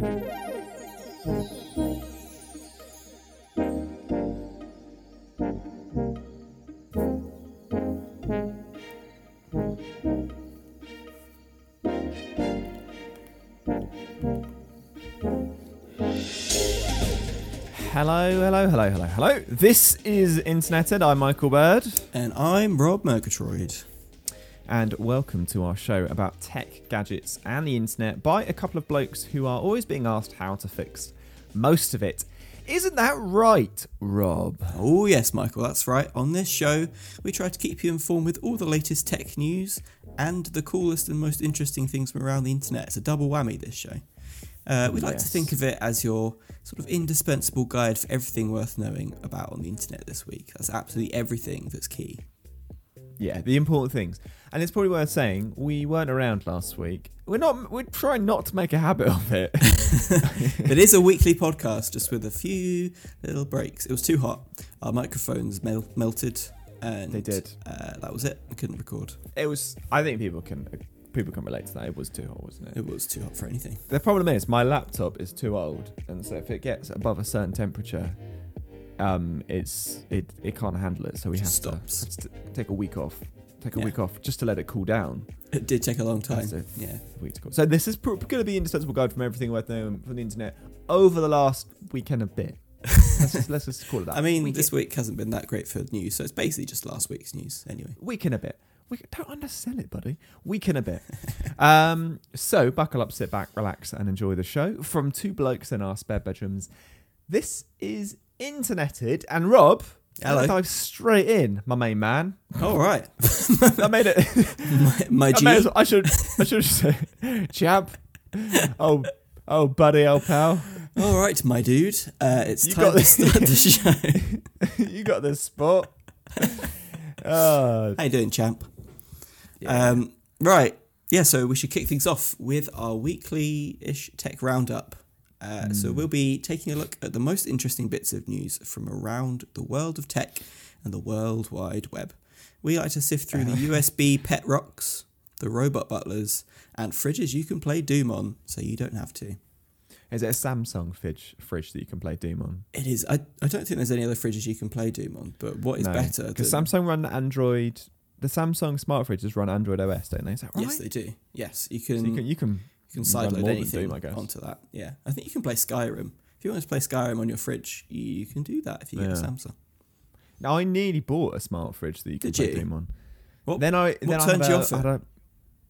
Hello, hello, hello, hello, hello. This is Interneted. I'm Michael Bird, And I'm Rob Murgatroyd. And welcome to our show about tech, gadgets, and the internet by a couple of blokes who are always being asked how to fix most of it. Isn't that right, Rob? Oh, yes, Michael, that's right. On this show, we try to keep you informed with all the latest tech news and the coolest and most interesting things from around the internet. It's a double whammy, this show. Uh, we like to think of it as your sort of indispensable guide for everything worth knowing about on the internet this week. That's absolutely everything that's key. Yeah, the important things. And it's probably worth saying we weren't around last week. We're not. We're trying not to make a habit of it. it is a weekly podcast, just with a few little breaks. It was too hot. Our microphones mel- melted, and They did. Uh, that was it. We couldn't record. it was. I think people can. People can relate to that. It was too hot, wasn't it? It was too hot for anything. The problem is my laptop is too old, and so if it gets above a certain temperature, um, it's it it can't handle it. So we have Just to, stops. have to take a week off. Take a Yeah. week off just to let it cool down. It did take a long time. That's. Yeah. Week to cool. So this is pr- going to be indispensable guide from everything worth knowing from the internet over the last weekend a bit. let's, just, let's just call it that. I mean, week, this week hasn't been that great for news, so it's basically just last week's news anyway. week and a bit. We don't undersell it, buddy. Week and a bit. um, so buckle up, sit back, relax, and enjoy the show from two blokes in our spare bedrooms. This is interneted, and Rob. Hello. Dive straight in, my main man. All right. I made it. my my I, G. may as well- I should. I should say, champ. Oh, oh, buddy, old pal. All right, my dude. Uh, it's You time got to this. start the show. you got this spot. Oh, How you doing, champ? Um, right. Yeah, so we should kick things off with our weekly-ish tech roundup. Uh, Hmm. So we'll be taking a look at the most interesting bits of news from around the world of tech and the World Wide Web. We like to sift through the USB pet rocks, the robot butlers, and fridges you can play Doom on, so you don't have to. is it a Samsung fridge fridge that you can play Doom on? It is. I, I don't think there's any other fridges you can play Doom on, but what is better? because than- Samsung run Android. The Samsung smart fridges run Android OS, don't they? Is that right? Yes, they do. Yes, you So can. you can you can You can sideload anything Doom, I guess. onto that. Yeah, I think you can play Skyrim. If you want to play Skyrim on your fridge, you can do that if you get a Yeah. Samsung. Now I nearly bought a smart fridge that you could Did play you? Doom on. What- then I then I turned had you a- off I had a-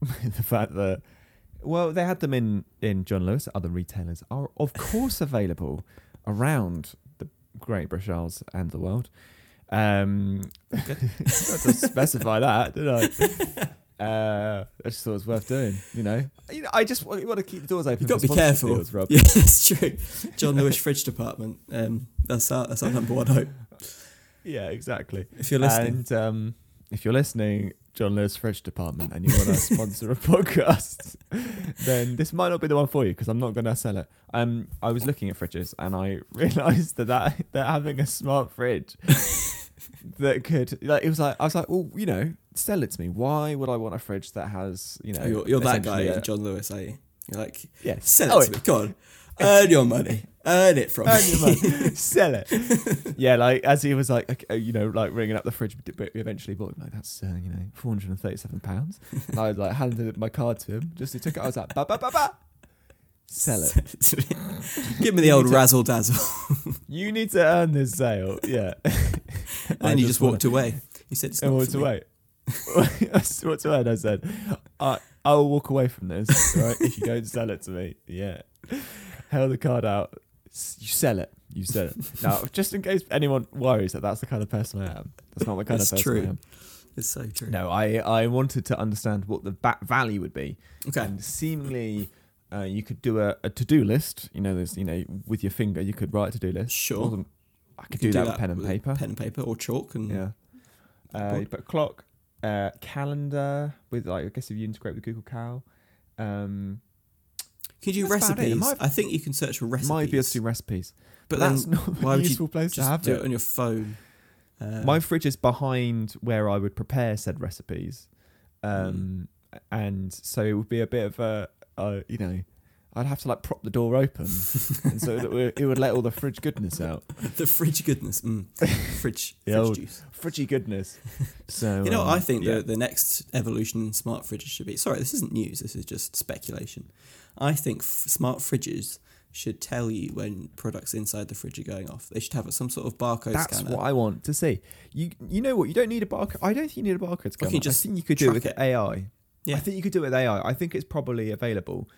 the fact that well they had them in in John Lewis. Other retailers are of course available around the Great British Isles and the world. Um, to specify that, did I? Uh, I just thought it was worth doing. You know, you know, I just want, want to keep the doors open. You've got to be careful. deals, Rob. Yeah, that's true. John Lewis Fridge Department. Um, that's our that's our number one hope. Yeah, exactly. If you're listening, And um, if you're listening, John Lewis Fridge Department, and you want to sponsor a podcast, then this might not be the one for you because I'm not going to sell it. Um, I was looking at fridges and I realised that, that that having a smart fridge that could like it was like I was like, well, you know, sell it to me. Why would I want a fridge that has you know? You're, you're that guy, a- John Lewis, are you? You're like, yeah, sell it Oh, to me. Go on, earn your money, earn it from Earn me. your money. Sell it. Yeah, like as he was like, uh, you know, like ringing up the fridge, but we eventually bought like that's uh, you know four hundred and thirty-seven pounds. And I like handed my card to him. Just he took it. I was like, ba ba ba ba. Sell it. Give me the old razzle dazzle. You need to earn this sale. Yeah. And then you just wanna- walked away. You said it's and not walked for me. away. Walked away I said, I I will walk away from this, right? if you don't sell it to me. Yeah. Held the card out. You sell it. You sell it. Now, just in case anyone worries that that's the kind of person I am, that's not the kind It's of person true. I am. It's so true. No, I, I wanted to understand what the ba- value would be. Okay. And seemingly, uh, you could do a, a to do list. You know, there's, you know, with your finger, you could write a to do list. Sure. I could You do, that, with pen and paper. Pen and paper or chalk and Yeah. Uh, you put a clock, uh, calendar with like I guess if you integrate with Google Cal, um, Can you do That's about it. It recipes? might- I think you can search for recipes. might be able to do recipes, but but that's not why a would you useful place to have do it. it on your phone. Uh, My fridge is behind where I would prepare said recipes, um, and so it would be a bit of a, uh, you know, I'd have to like prop the door open, and so would, it would let all the fridge goodness out. the fridge goodness. Mm. Fridge, The fridge old- juice. Fridgy goodness. So You know, um, I think yeah. the, the next evolution in smart fridges should be. Sorry, this isn't news. This is just speculation. I think f- smart fridges should tell you when products inside the fridge are going off. They should have some sort of barcode That's scanner. what I want to see. You you know what? You don't need a barcode. I don't think you need a barcode scanner. you just I think you could do it with it. AI. Yeah. I think you could do it with AI. I think it's probably available,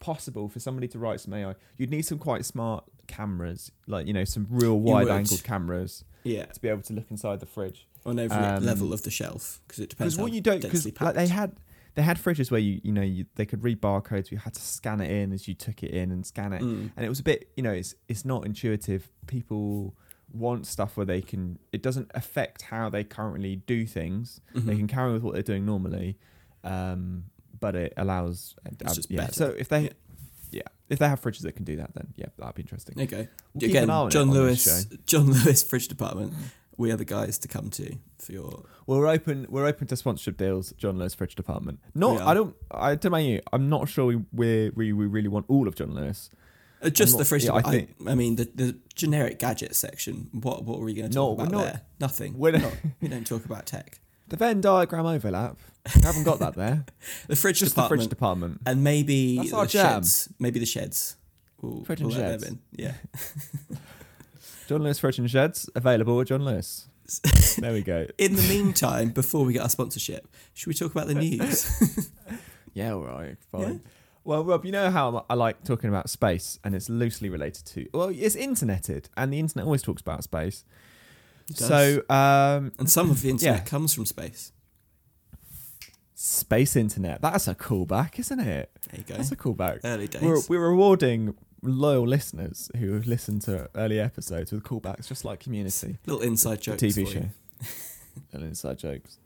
possible for somebody to write some AI. You'd need some quite smart cameras, like you know, some real wide-angled cameras yeah, to be able to look inside the fridge. on every Um, level of the shelf because it depends. Because what you don't, because like they had. They had fridges where you, you know, you, they could read barcodes. You had to scan it in as you took it in and scan it. Mm. and it was a bit you know it's it's not intuitive people want stuff where they can it doesn't affect how they currently do things they Mhm. can carry on with what they're doing normally um but it allows It's just yeah better. so if they Yeah. yeah. if they have fridges that can do that then yeah that'd be interesting Okay. We'll Again, an eye on it John Lewis. John Lewis Fridge Department. We are the guys to come to for your. Well we're open we're open to sponsorship deals john lewis fridge department not i don't i don't mind you i'm not sure we we we really want all of john lewis Uh, just I'm the fridge. yeah, I department. I, I mean, the, the generic gadget section. What what were we going to talk we're about not- there? Nothing. we're not- not, we don't talk about tech. The venn diagram overlap we haven't got that there The fridge just the department fridge department and maybe That's the our jam. sheds. Maybe the sheds. We'll, Fridge and we'll let sheds. them in. Yeah. John Lewis Fridge and Sheds available with John Lewis. There we go. In the meantime, before we get our sponsorship, should we talk about the news? Yeah, all right, fine. Well, Rob, you know how I like talking about space, and it's loosely related to. Well, it's interneted, and the internet always talks about space. So, um, and some of the internet Yeah. comes from space. space internet. That's a callback, isn't it? There you go. That's a callback. Early days. We're, we're rewarding loyal listeners who have listened to early episodes with callbacks, just like Community. Little inside jokes. TV show. Little inside jokes.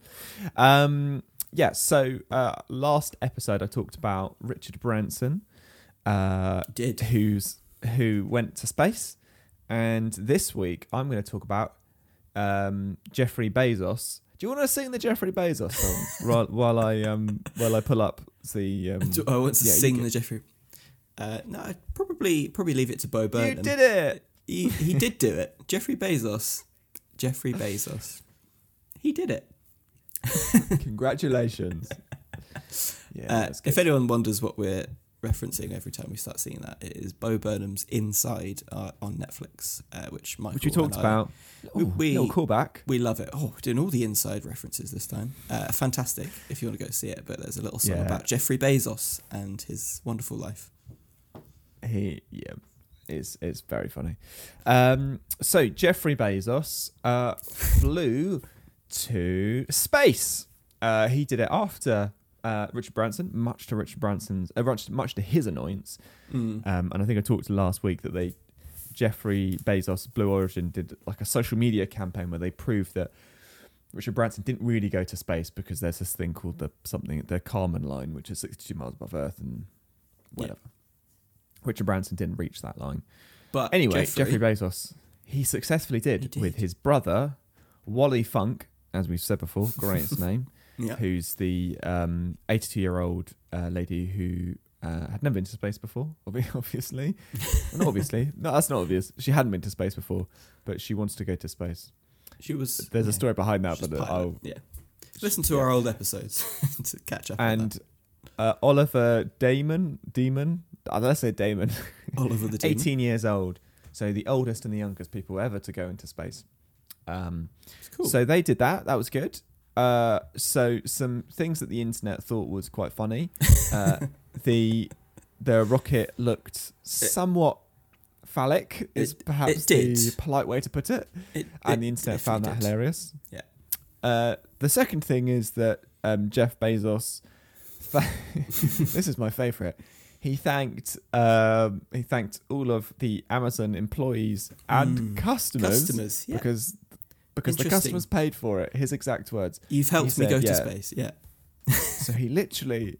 Um, yeah. So uh, last episode, I talked about Richard Branson, uh, Did. who's who went to space, and this week I'm going to talk about um, Jeffrey Bezos. Do you want to sing the Jeffrey Bezos song while, while I um while I pull up the um, Do I want to yeah, sing the Jeffrey. Uh, no, I'd probably probably leave it to Bo Burnham. You did it. He, he did do it. Jeffrey Bezos. Jeffrey Bezos. He did it. Congratulations. Yeah, Uh, if anyone wonders what we're referencing every time we start seeing that, it is Bo Burnham's Inside uh, on Netflix, uh, which Michael which we talked I- about. We- Ooh, we- little callback. We love it. Oh, we're doing all the inside references this time. Uh, fantastic if you want to go see it. But there's a little song Yeah. about Jeffrey Bezos and his wonderful life. He yeah, it's it's very funny. Um, so Jeffrey Bezos uh, flew to space. Uh, he did it after uh, Richard Branson, much to Richard Branson's, uh, much, to his annoyance. Mm. Um, and I think I talked last week that they, Jeffrey Bezos, Blue Origin, did like a social media campaign where they proved that Richard Branson didn't really go to space because there's this thing called the something the Kármán line, which is 62 miles above Earth and whatever. Richard Branson didn't reach that line. But Anyway, Jeffrey, Jeffrey, Bezos, he successfully did, He did. with his brother, Wally Funk, as we've said before, greatest name, yeah. who's the 82 year old uh, lady who uh, had never been to space before, obviously. Well, not obviously. No, that's not obvious. She hadn't been to space before, but she wants to go to space. she was. There's yeah, a story behind that, she's but I'll. yeah. Listen to Yeah. our old episodes to catch up. on And uh, Oliver Damon, Demon, uh, let's say Damon. Oliver the Demon. 18 years old. So the oldest and the youngest people ever to go into space. Um, cool. So they did that. That was good. Uh, so some things that the internet thought was quite funny. Uh, the the rocket looked somewhat phallic. Is It- perhaps it the polite way to put it. It- And the internet found that did. hilarious. Yeah. Uh, the second thing is that um, Jeff Bezos. Th- this is my favorite. He thanked um, he thanked all of the Amazon employees and Mm. customers, Customers, yeah. because because the customers paid for it. His exact words. You've helped he me said, go to yeah. space. Yeah. So he literally,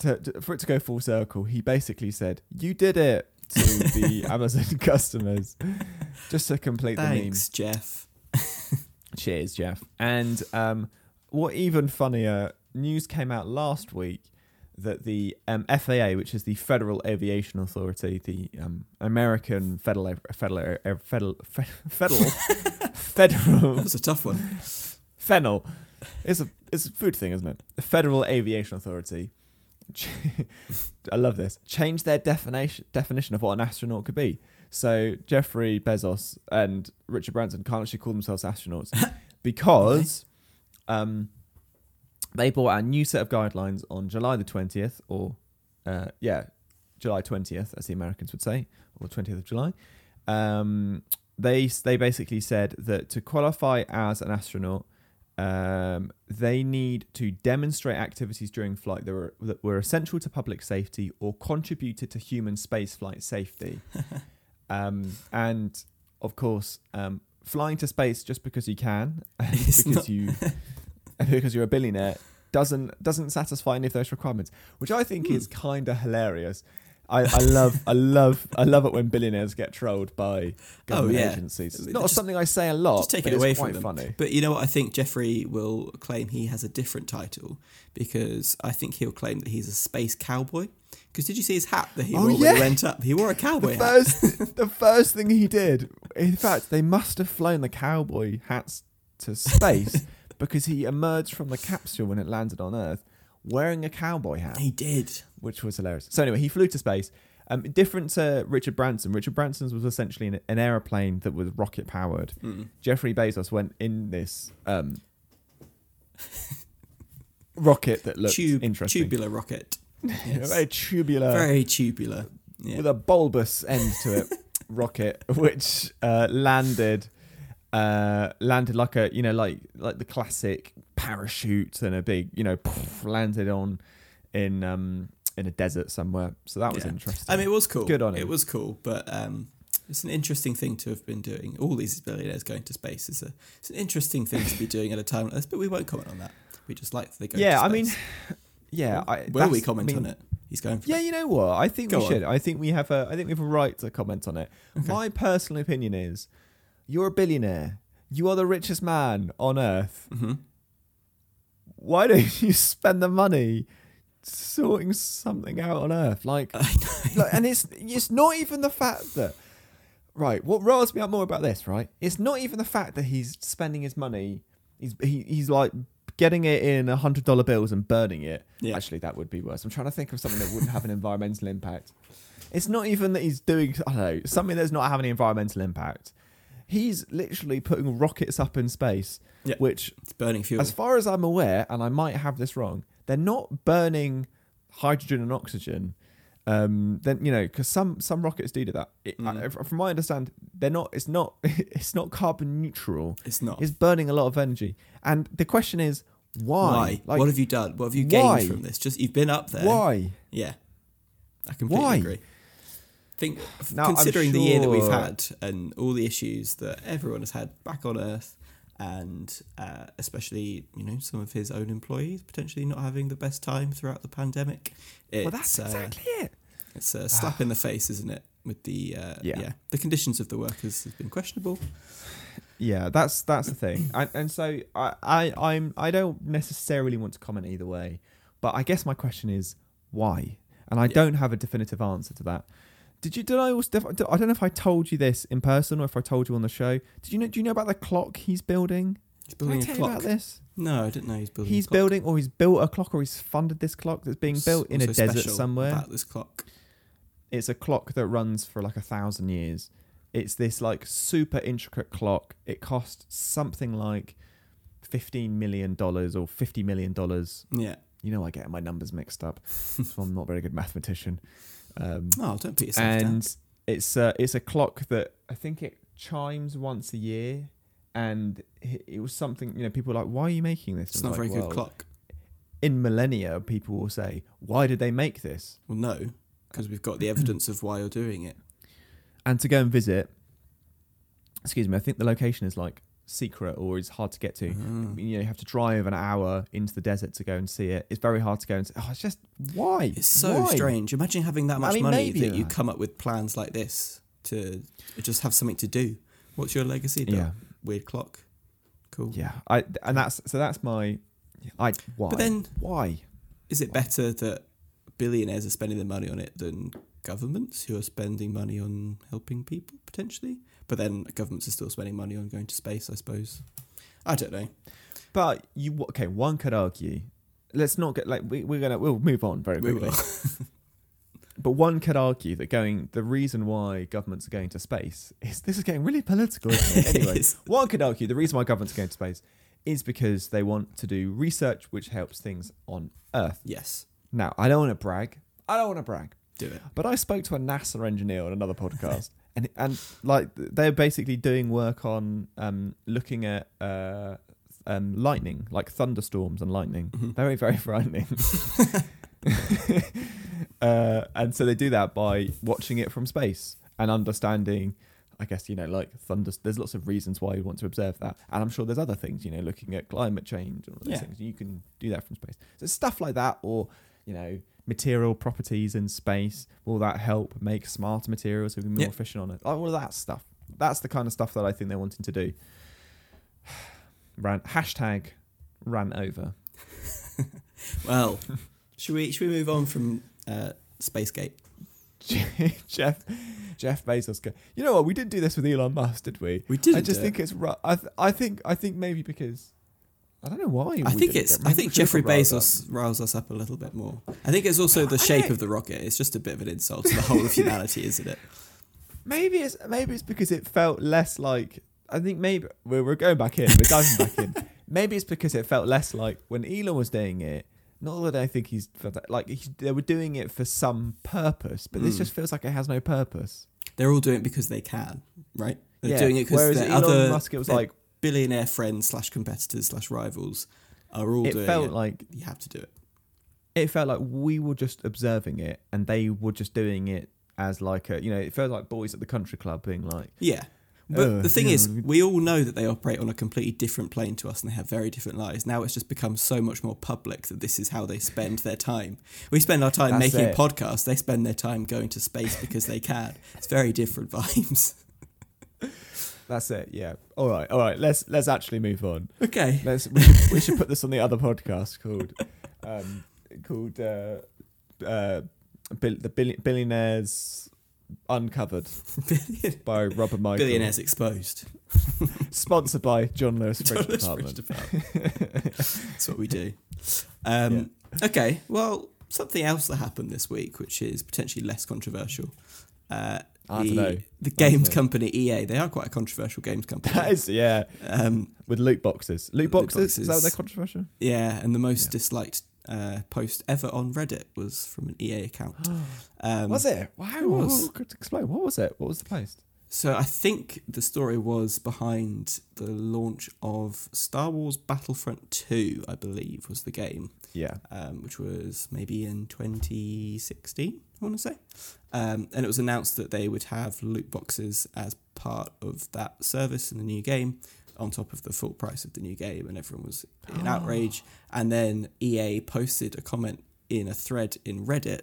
to, to- for it to go full circle, he basically said, "You did it." To the Amazon customers, just to complete the meme. Thanks, Jeff. Cheers, Jeff. And um, what even funnier, news came out last week that the um, FAA, which is the Federal Aviation Authority, the um, American Federal Federal Federal Federal Federal That was a tough one. fennel, it's a it's a food thing, isn't it? The Federal Aviation Authority. I love this. Change their definition definition of what an astronaut could be. So Jeffrey Bezos and Richard Branson can't actually call themselves astronauts because um, they brought out a new set of guidelines on July the twentieth, or uh, yeah, July twentieth, as the Americans would say, or twentieth of July. Um, they they basically said that to qualify as an astronaut, um, they need to demonstrate activities during flight that were that were essential to public safety or contributed to human spaceflight safety. um, and of course, um, flying to space just because you can, because you because you're a billionaire, doesn't doesn't satisfy any of those requirements, which I think Hmm. is kind of hilarious. I, I love I love I love it when billionaires get trolled by oh, government Oh, yeah. agencies. It's Just- not something I say a lot. just take but it it's away quite from them. funny. But you know what? I think Jeffrey will claim he has a different title because I think he'll claim that he's a space cowboy. Because did you see his hat that he Oh, wore when yeah. he went up? He wore a cowboy The hat. first, the first thing he did, in fact, they must have flown the cowboy hats to space because he emerged from the capsule when it landed on Earth wearing a cowboy hat, He did. which was hilarious. So anyway, he flew to space. Um, different to Richard Branson. Richard Branson's was essentially an, an aeroplane that was rocket powered. Mm. Jeffrey Bezos went in this um, rocket that looked Tube, interesting, tubular rocket. Yes. very tubular, Very tubular. Yeah. with a bulbous end to it rocket which uh, landed uh, landed like a you know like like the classic parachute and a big you know landed on in um in a desert somewhere so that was Yeah. interesting I mean, it was cool. Good on him. It was cool, but um, it's an interesting thing to have been doing. All these billionaires going to space is a it's an interesting thing to be doing at a time like this. But we won't comment on that. We just like they go. yeah I mean yeah I, will we comment I mean, on it? He's going for yeah it. you know what I think Go we on. should I think we have a I think we have a right to comment on it Okay. my personal opinion is you're a billionaire you are the richest man on earth hmm why don't you spend the money sorting something out on Earth? Like, like, and it's it's not even the fact that right. What riles me up more about this, right? It's not even the fact that he's spending his money. He's he, he's like getting it in a hundred dollar bills and burning it. Yeah. Actually, that would be worse. I'm trying to think of something that wouldn't have an environmental impact. It's not even that he's doing I don't know something that's not having an environmental impact. He's literally putting rockets up in space, Yeah. which It's burning fuel. as far as I'm aware, and I might have this wrong, they're not burning hydrogen and oxygen. Um, then you know, because some some rockets do do that. It, Mm. I- from my understand, they're not. It's not. It's not carbon neutral. it's not. It's burning a lot of energy. And the question is, why? Why? Like, what have you done? What have you why? gained from this? Just you've been up there. why? Yeah, I completely Why? agree. Think Now, considering the year that we've had and all the issues that everyone has had back on Earth, and uh, especially you know some of his own employees potentially not having the best time throughout the pandemic. It's, well, that's uh, exactly it. it's a slap in the face, isn't it? With the uh, Yeah. yeah. the conditions of the workers has been questionable. Yeah, that's that's the thing, and, and so I, I I'm I don't necessarily want to comment either way, but I guess my question is why, and I Yeah. don't have a definitive answer to that. Did you? Did I also? I don't know if I told you this in person or if I told you on the show. Did you know? Do you know about the clock he's building? He's Did I building tell a you about clock. this? No, I didn't know he's building. He's a clock. building, or he's built a clock, or he's funded this clock that's being What's built in a also desert somewhere. About this clock. It's a clock that runs for like a thousand years. It's this like super intricate clock. It costs something like fifteen million dollars or fifty million dollars. Yeah. You know, I get my numbers mixed up, so I'm not a very good mathematician. Um, Oh, don't put yourself down. and it's a, it's a clock that I think it chimes once a year, and it, was something you know people were like, why are you making this? It's not a very like, good clock. In millennia, people will say, why did they make this? Well, no, because we've got the evidence of why you're doing it. and to go and visit excuse me i think the location is like secret or is hard to get to Mm. you know you have to drive an hour into the desert to go and see it it's very hard to go and see oh it's just why It's so Why? strange. Imagine having that I much mean, money maybe that you come up with plans like this to just have something to do. What's your legacy? Dom? yeah Weird clock. Cool. yeah i and that's so that's my i why But then, why is it better that billionaires are spending their money on it than governments who are spending money on helping people potentially. But then governments are still spending money on going to space, I suppose. I don't know. But you okay? One could argue. Let's not get like we, we're gonna we'll move on very quickly. But one could argue that going the reason why governments are going to space is this is getting really political. Isn't it? It Anyway, one could argue the reason why governments are going to space is because they want to do research which helps things on Earth. Yes, Now, I don't want to brag. I don't want to brag. do it. But I spoke to a NASA engineer on another podcast, and and like they're basically doing work on um, looking at uh, um, lightning, like thunderstorms and lightning. Mhm. Very very frightening. uh, and so they do that by watching it from space and understanding. I guess you know, like thunder. There's lots of reasons why you want to observe that, and I'm sure there's other things. You know, looking at climate change and all those Yeah. things. You can do that from space. So stuff like that, or you know, material properties in space. Will that help make smarter materials so we can be more efficient on it? All of that stuff. That's the kind of stuff that I think they're wanting to do. Rant hashtag rant over. Well, should we should we move on from uh, Spacegate? Jeff Jeff Bezos. Go, you know what? We didn't do this with Elon Musk, did we? We didn't. I just think it. it's ru- I, th- I think I think maybe because I don't know why. I think it's. I think Jeffrey got riled up. Bezos riles us up a little bit more. I think it's also the shape of the rocket. It's just a bit of an insult to the whole of humanity, isn't it? Maybe it's maybe it's because it felt less like. I think maybe we're, we're going back in. We're diving back in. Maybe it's because it felt less like when Elon was doing it. Not that I think he's like he, they were doing it for some purpose, but this Mm. just feels like it has no purpose. They're all doing it because they can, right? They're Yeah, doing it because Whereas Elon other Musk, it was like billionaire friends slash competitors slash rivals are all it doing felt it. like you have to do it. it felt like we were just observing it and they were just doing it as like a you know it felt like boys at the country club being like Yeah. But the thing yeah, is, we- we all know that they operate on a completely different plane to us and they have very different lives. Now it's just become so much more public that this is how they spend their time. We spend our time That's making it. podcasts, they spend their time going to space because they can. It's very different vibes. That's it yeah all right all right let's let's actually move on Okay. let's we should, we should put this on the other podcast called um called uh uh bill, the bill, billionaires uncovered by Robert Michael Billionaires exposed. sponsored by John Lewis Fridge Department Department. That's what we do. Um, Okay, well, something else that happened this week, which is potentially less controversial. Uh, I the, don't know. The games company EA, they are quite a controversial games company. that is yeah. Um, with loot boxes. Loot Loot boxes, is that what they're controversial? Yeah, and the most Yeah. disliked uh, post ever on Reddit was from an EA account. Um, was it? Wow it was. What, could explain what was it? What was the post? So I think the story was behind the launch of Star Wars Battlefront 2, I believe, was the game. yeah. Um, which was maybe in 2016, I want to say. Um, and it was announced that they would have loot boxes as part of that service in the new game, on top of the full price of the new game, and everyone was in Oh. outrage. And then EA posted a comment in a thread in Reddit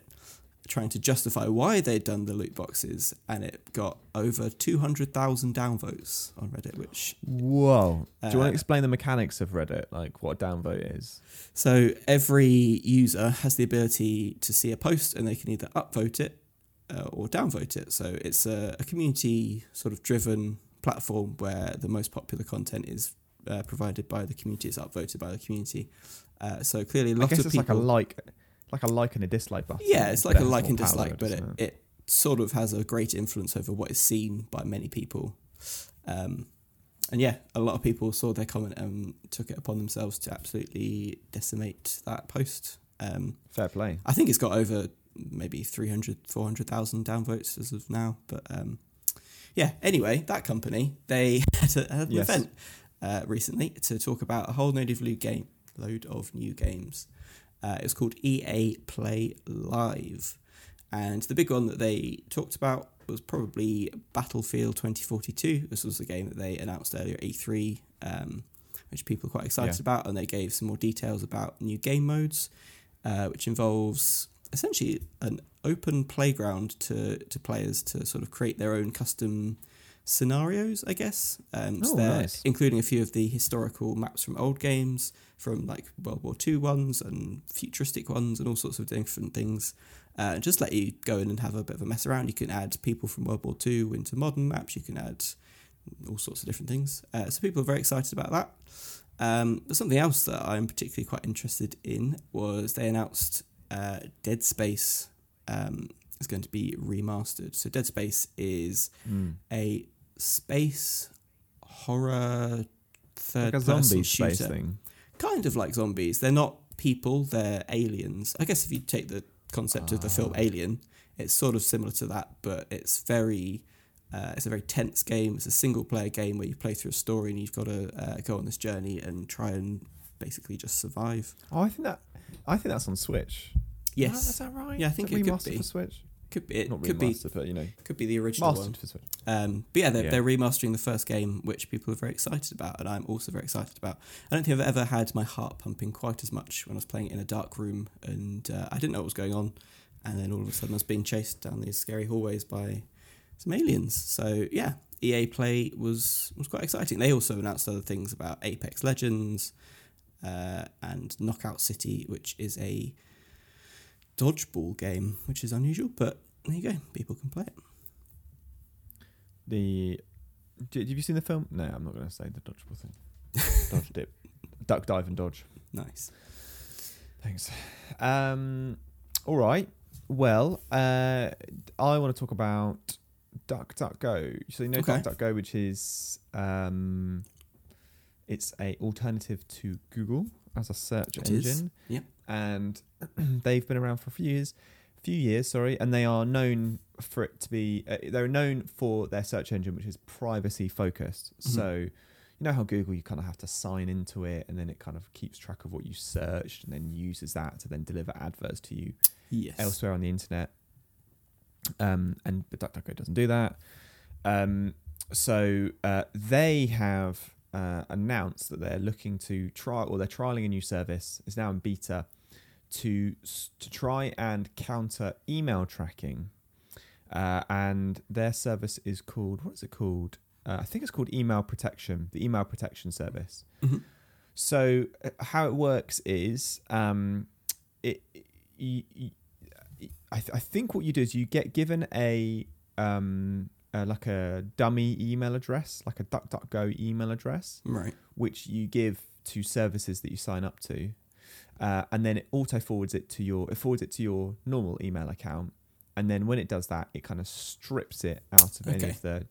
trying to justify why they'd done the loot boxes, and it got over 200,000 downvotes on Reddit, which Whoa. Do you want Uh, to explain the mechanics of Reddit, like what a downvote is? So every user has the ability to see a post and they can either upvote it uh, or downvote it. So it's a, a community sort of driven platform where the most popular content is uh, provided by the community, it's upvoted by the community. Uh, so clearly, I lots guess of it's people. like a like, like a like and a dislike button. yeah, it's like a like and dislike, but it, it sort of has a great influence over what is seen by many people. Um, and yeah, a lot of people saw their comment and took it upon themselves to absolutely decimate that post. Um, Fair play. I think it's got over maybe 300, 400,000 downvotes as of now. But um, yeah, anyway, that company, they had, a, had an Yes. event uh, recently to talk about a whole load of new game, load of new games. Uh, it was called EA Play Live. And the big one that they talked about was probably Battlefield 2042. This was the game that they announced earlier at E3, um, which people are quite excited Yeah. about. And they gave some more details about new game modes, uh, which involves essentially an open playground to, to players to sort of create their own custom scenarios, I guess. Um, so Oh, nice. including a few of the historical maps from old games, from like World War II ones and futuristic ones, and all sorts of different things. Uh, just let you go in and have a bit of a mess around. You can add people from World War II into modern maps. You can add all sorts of different things. Uh, so people are very excited about that. Um, but something else that I'm particularly quite interested in was they announced uh, Dead Space um, is going to be remastered. So Dead Space is Mm. a space horror third Like a person zombie shooter, space thing. kind of like zombies. They're not people; they're aliens. I guess if you take the concept of the film Ah. Alien, it's sort of similar to that, but it's very. Uh, it's a very tense game. It's a single player game where you play through a story and you've got to uh, go on this journey and try and basically just survive. Oh, I think that I think that's on Switch. Yes, is that right? Yeah, I think Is it could be. for Switch. Could be. It Not could be. but you know, Could be the original one. for Switch. Um, but yeah, they're, Yeah. they're remastering the first game, which people are very excited about, and I'm also very excited about. I don't think I've ever had my heart pumping quite as much when I was playing it in a dark room, and uh, I didn't know what was going on, and then all of a sudden I was being chased down these scary hallways by some aliens. So yeah, EA Play was was quite exciting. They also announced other things about Apex Legends uh, and Knockout City, which is a dodgeball game, which is unusual, but there you go, people can play it. The have you seen the film? No, I'm not going to say the dodgeball thing. dodge dip, duck dive and dodge. Nice. Thanks. Um, all right. Well, uh, I want to talk about DuckDuckGo. So you know Okay. DuckDuckGo, which is um, it's a alternative to Google as a search It is. engine. Yep. And they've been around for a few years, few years, sorry, and they are known for it to be. Uh, they're known for their search engine, which is privacy focused. Mhm. So you know how Google, you kind of have to sign into it, and then it kind of keeps track of what you searched, and then uses that to then deliver adverts to you Yes. elsewhere on the internet. Um, and but DuckDuckGo doesn't do that. Um, so uh, they have uh, announced that they're looking to try, or they're trialing a new service. It's now in beta to to try and counter email tracking. Uh, and their service is called what is it called? Uh, I think it's called Email Protection, the Email Protection Service. Mhm. So uh, how it works is, um, it, you, you, I, th- I think what you do is you get given a um, uh, like a dummy email address, like a DuckDuckGo email address, Right. which you give to services that you sign up to, uh, and then it auto forwards it to your it forwards it to your normal email account, and then when it does that, it kind of strips it out of any of the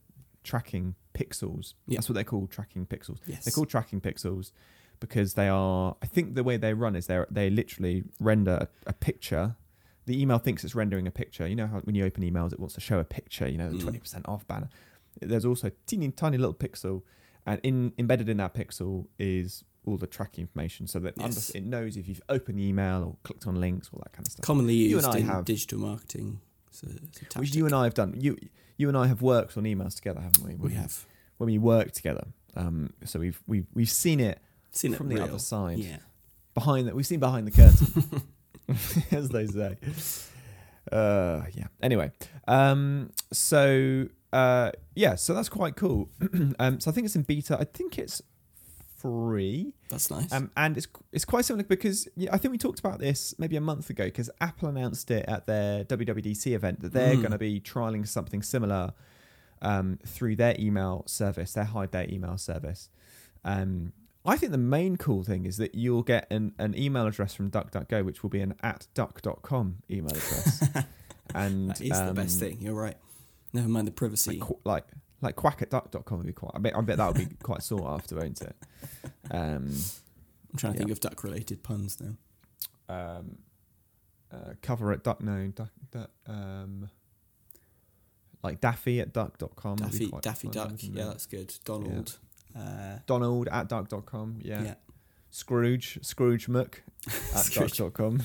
tracking pixels. Yeah. That's what they're called, tracking pixels. Yes. They're called tracking pixels because they are. I think the way they run is they they literally render a, a picture. The email thinks it's rendering a picture. You know how when you open emails, it wants to show a picture. You know, the Mm. twenty percent off banner. There's also a teeny tiny little pixel, and in embedded in that pixel is all the tracking information, so that it Yes. it knows if you've opened the email or clicked on links, all that kind of stuff. Commonly used in have- digital marketing. So it's a Which you and I have done. You you and I have worked on emails together, haven't we? we have when we work together. Um, so we've we've we've seen it seen it from the real. other side. Yeah. behind that we've seen behind the curtain as they say uh yeah anyway um so uh yeah so that's quite cool um so i think it's in beta i think it's free That's nice. um and it's it's quite similar because yeah, i think we talked about this maybe a month ago because apple announced it at their wwdc event that they're Mm. going to be trialing something similar um through their email service their hide their email service um I think the main cool thing is that you'll get an, an email address from DuckDuckGo, which will be an at duck.com email address. and that is the best um, thing. You're right. Never mind the privacy. Like, like, like quack at duck.com would be quite, I bet, I bet that would be quite sought after, won't it? Um, I'm trying to yeah. think of duck related puns now. um, uh, cover at duck, no, duck, duck, um, like Daffy at duck.com. would be Daffy quite Daffy fun, Duck. Yeah, that's good. Donald. Uh, Donald at duck.com. Yeah. yeah. Scrooge, Scrooge Muck at Scrooge. duck.com.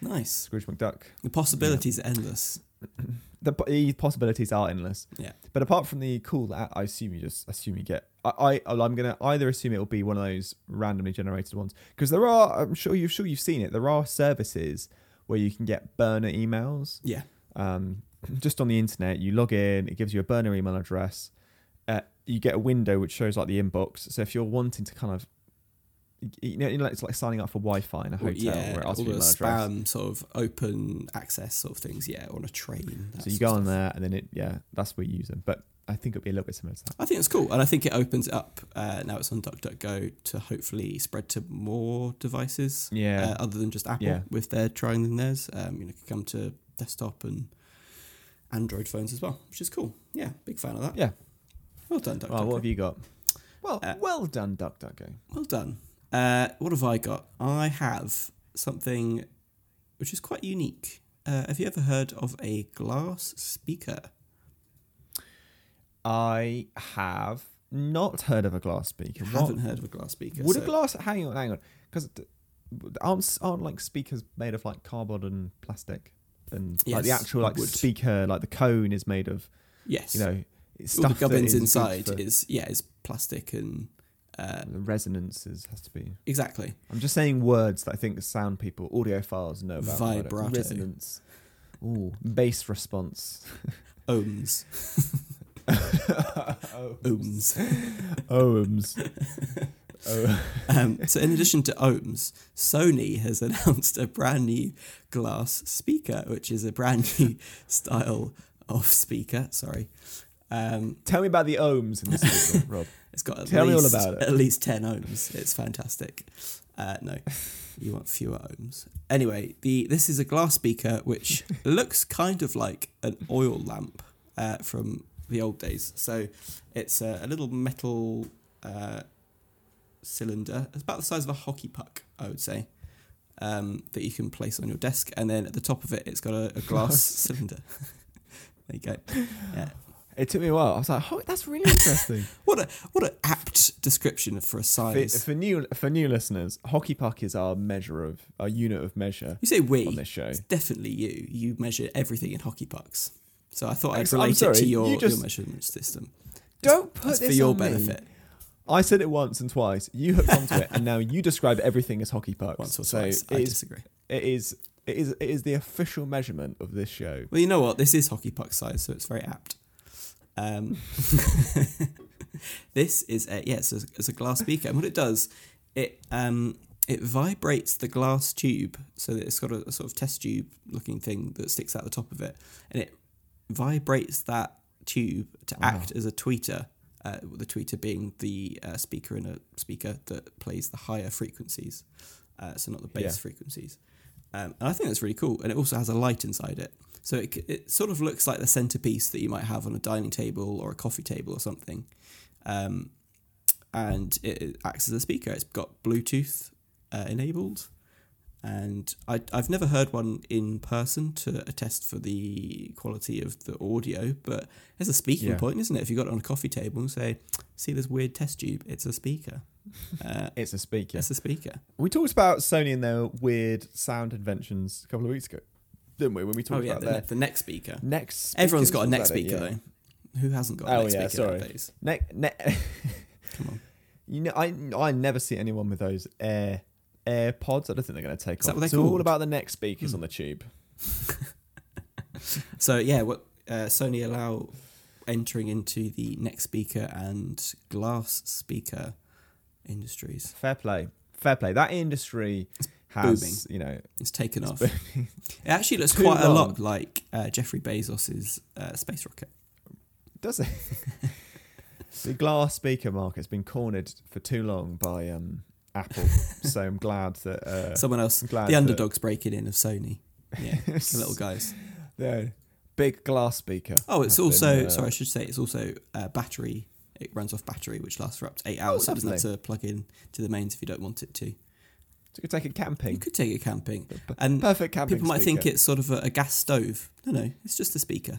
Nice. Scrooge McDuck. The possibilities are endless. the, the possibilities are endless. Yeah. But apart from the cool, I I assume you just assume you get. I, I I'm gonna either assume it will be one of those randomly generated ones because there are. I'm sure you've sure you've seen it. There are services where you can get burner emails. Yeah. Um, just on the internet. You log in. It gives you a burner email address. Uh, you get a window which shows like the inbox. So if you're wanting to kind of you know, you know, it's like signing up for Wi-Fi in a hotel yeah, where it asks all for the your email address. spam sort of open access sort of things. Yeah, on a train. So you go on there, and then it, yeah, that's where you use them. But I think it'll be a little bit similar to that. I think it's cool, and I think it opens it up. Uh, now it's on DuckDuckGo to hopefully spread to more devices. Yeah. uh, other than just Apple Yeah. with their trying in theirs. Um, you know, it could come to desktop and Android phones as well, which is cool. Yeah, big fan of that. Yeah. Well done, DuckDuckGo. Well, what have you got? Well, Uh, well done, DuckDuckGo. Well done. Uh, what have I got? I have something which is quite unique. Uh, have you ever heard of a glass speaker? I have not heard of a glass speaker. What- haven't heard of a glass speaker. Would so- a glass? Hang on, hang on, because aren't aren't like speakers made of like cardboard and plastic, and like the actual like wood. speaker, like the cone is made of Yes. you know it's all the stuff gubbins inside is yeah is plastic and uh, the resonance is, has to be. exactly I'm just saying words that I think sound people, audiophiles know about. Vibrato. resonance, ooh, bass response, ohms ohms. ohms. oh, Um, so in addition to ohms, Sony has announced a brand new glass speaker, which is a brand new style of speaker. Sorry. Um, tell me about the ohms in this speaker, Rob. It's got at Tell me all about it. At least ten ohms. It's fantastic. Uh, no, you want fewer ohms. Anyway, the this is a glass speaker which looks kind of like an oil lamp uh, from the old days. So it's a, a little metal uh, cylinder. It's about the size of a hockey puck, I would say. Um, that you can place on your desk, and then at the top of it, it's got a, a glass cylinder. there you go. Yeah, It took me a while. I was like, oh, that's really interesting. what a what an apt description for a for, size. for new for new listeners, hockey puck is our measure of our unit of measure You say we. on this show. It's definitely you. You measure everything in hockey pucks. So I thought I'd relate it to your, you just- your measurement system. Don't put That's this for your on me. benefit. I said it once and twice. You hooked onto it, and now you describe everything as hockey pucks. Once or so twice. I is, disagree. it is it is it is the official measurement of this show. Well, you know what? This is hockey puck size, so it's very apt. Um, this is a, yeah, it's a, it's a glass speaker, and what it does, it um, it vibrates the glass tube, so that it's got a, a sort of test tube looking thing that sticks out the top of it, and it vibrates that tube to Wow. act as a tweeter. Uh, the tweeter being the uh, speaker in a speaker that plays the higher frequencies, uh, so not the bass Yeah. frequencies. Um, and I think that's really cool. And it also has a light inside it. So it, it sort of looks like the centerpiece that you might have on a dining table or a coffee table or something. Um, and it, it acts as a speaker. It's got Bluetooth uh, enabled. And I, I've never heard one in person to attest for the quality of the audio, but there's a speaking Yeah. point, isn't it? If you got it on a coffee table and say, see this weird test tube, it's a speaker. Uh, It's a speaker. it's a speaker. We talked about Sony and their weird sound inventions a couple of weeks ago, didn't we? When we Oh, talked yeah, about the, their ne- the neck speaker. next. Everyone's got a next that it? speaker Yeah. though. Who hasn't got a Oh, neck yeah, speaker sorry. Neck, neck. Come on. You know, I I never see anyone with those air AirPods. I don't think they're going to take Is off. it's all about the next speakers Hmm. on the tube. So yeah, what uh, Sony allow entering into the next speaker and glass speaker industries. Fair play, fair play. That industry has, booming. you know, It's taken off. It actually looks Too quite a lot like uh, Jeffrey Bezos's uh, space rocket. does it? the glass speaker market's been cornered for too long by um, Apple. so I'm glad that uh, Someone else, the underdogs breaking in of Sony. Yeah, the little guys. the big glass speaker. Oh, it's also been, uh, sorry, I should say it's also uh, battery. It runs off battery, which lasts for up to eight hours. so it doesn't have to plug in to the mains if you don't want it to. You could take it camping. You could take it camping, and Perfect camping. people might think it's sort of a, a gas stove. No, no, it's just a speaker.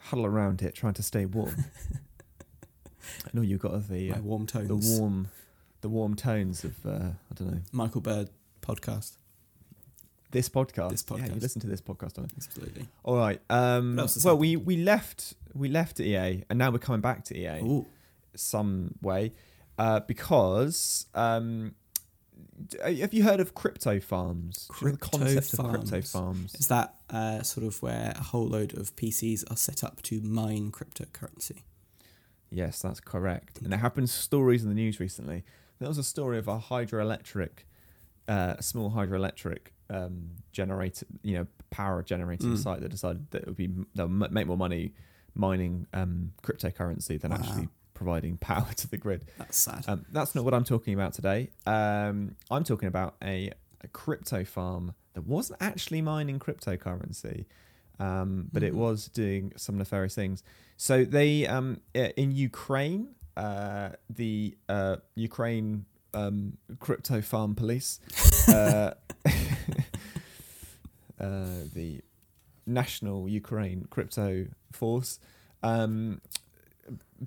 huddle around it, trying to stay warm. I know you've got the uh, warm tones. the warm, the warm tones of uh, I don't know Michael Bird podcast. this podcast. This podcast. Yeah, you listen to this podcast, don't you? Absolutely. All right. Um, well, we we left we left EA, and now we're coming back to EA Ooh, some way uh, because um, have you heard of crypto farms? Know the Crypto concept of crypto farms. farms. Is that uh, sort of where a whole load of PCs are set up to mine cryptocurrency? Yes, that's correct. And there have been stories in the news recently. There was a story of a hydroelectric, uh, a small hydroelectric um, generator, you know, power generating Mm. site that decided that it would be they'll make more money mining um, cryptocurrency than Wow. actually providing power to the grid. That's sad. Um, that's not what I'm talking about today. Um, I'm talking about a, a crypto farm that wasn't actually mining cryptocurrency, um, but it Mhm. was doing some nefarious things. So they um, in Ukraine, uh, the uh, Ukraine um, crypto farm police, uh, uh, the National Ukraine Crypto Force. Um,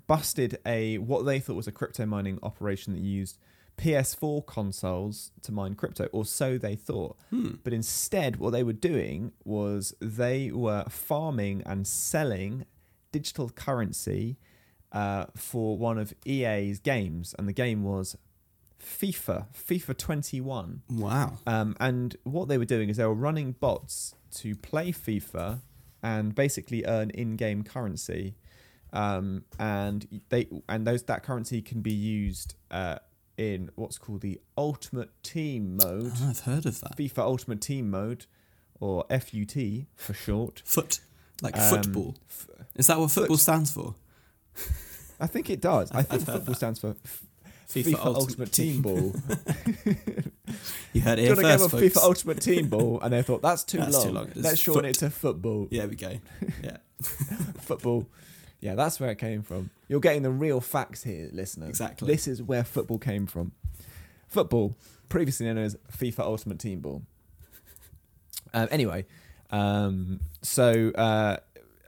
busted a what they thought was a crypto mining operation that used PS4 consoles to mine crypto, or so they thought. Hmm. But instead, what they were doing was they were farming and selling digital currency uh, for one of EA's games, and the game was FIFA, FIFA 21. Wow. Um, and what they were doing is they were running bots to play FIFA and basically earn in-game currency. Um, and they and those that currency can be used uh, in what's called the Ultimate Team mode, Oh, I've heard of that. FIFA Ultimate Team mode, or FUT for short. Foot, like Um, football. f- Is that what football stands for? I think it does. I think football that. stands for f- FIFA, FIFA, Ultimate, Team Ball. You heard it here you want to first, folks. FIFA Ultimate Team Ball? And they thought that's too That's long. too long. Let's shorten foot. it to football. Yeah, we go. Yeah, football. Yeah, that's where it came from. You're getting the real facts here, listeners. Exactly. This is where football came from. Football, previously known as FIFA Ultimate Team Ball. Um, anyway, um, so uh,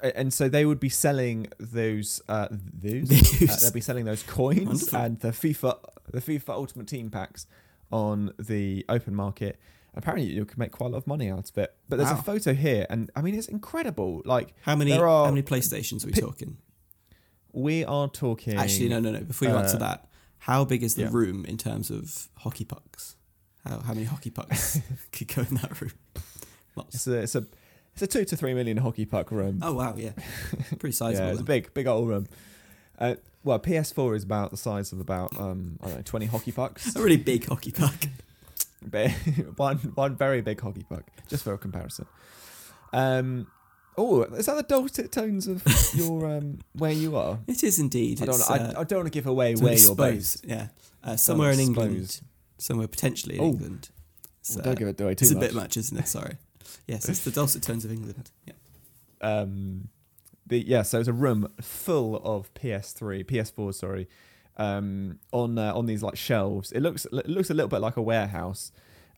and so they would be selling those uh, those uh, they'd be selling those coins Wonderful. and the FIFA the FIFA Ultimate Team packs on the open market. Apparently, you can make quite a lot of money out of it. But there's Wow. a photo here, and I mean, it's incredible. Like How many? Are- how many PlayStations are we Pi- talking? we are talking. Actually, no, no, no. Before you answer uh, that, how big is the yeah. room in terms of hockey pucks? How how many hockey pucks could go in that room? Lots. It's a it's a it's a two to three million hockey puck room. Oh wow, yeah, pretty sizable. yeah, it's a big big old room. Uh, well, PS4 is about the size of about um I don't know twenty hockey pucks. a really big hockey puck. One one very big hockey puck, just for a comparison. Um, oh, is that the dulcet tones of your um where you are? It is indeed. I don't It's, I, uh, I don't want to give away where you're based. Yeah, uh, somewhere in England, somewhere potentially in Oh. England. It's, Well, uh, don't give it away too it's a bit much, isn't it? Sorry. Yes, it's the dulcet tones of England. Yeah. um the yeah so it's a room full of ps3 ps4 sorry um on uh, on these like shelves it looks it looks a little bit like a warehouse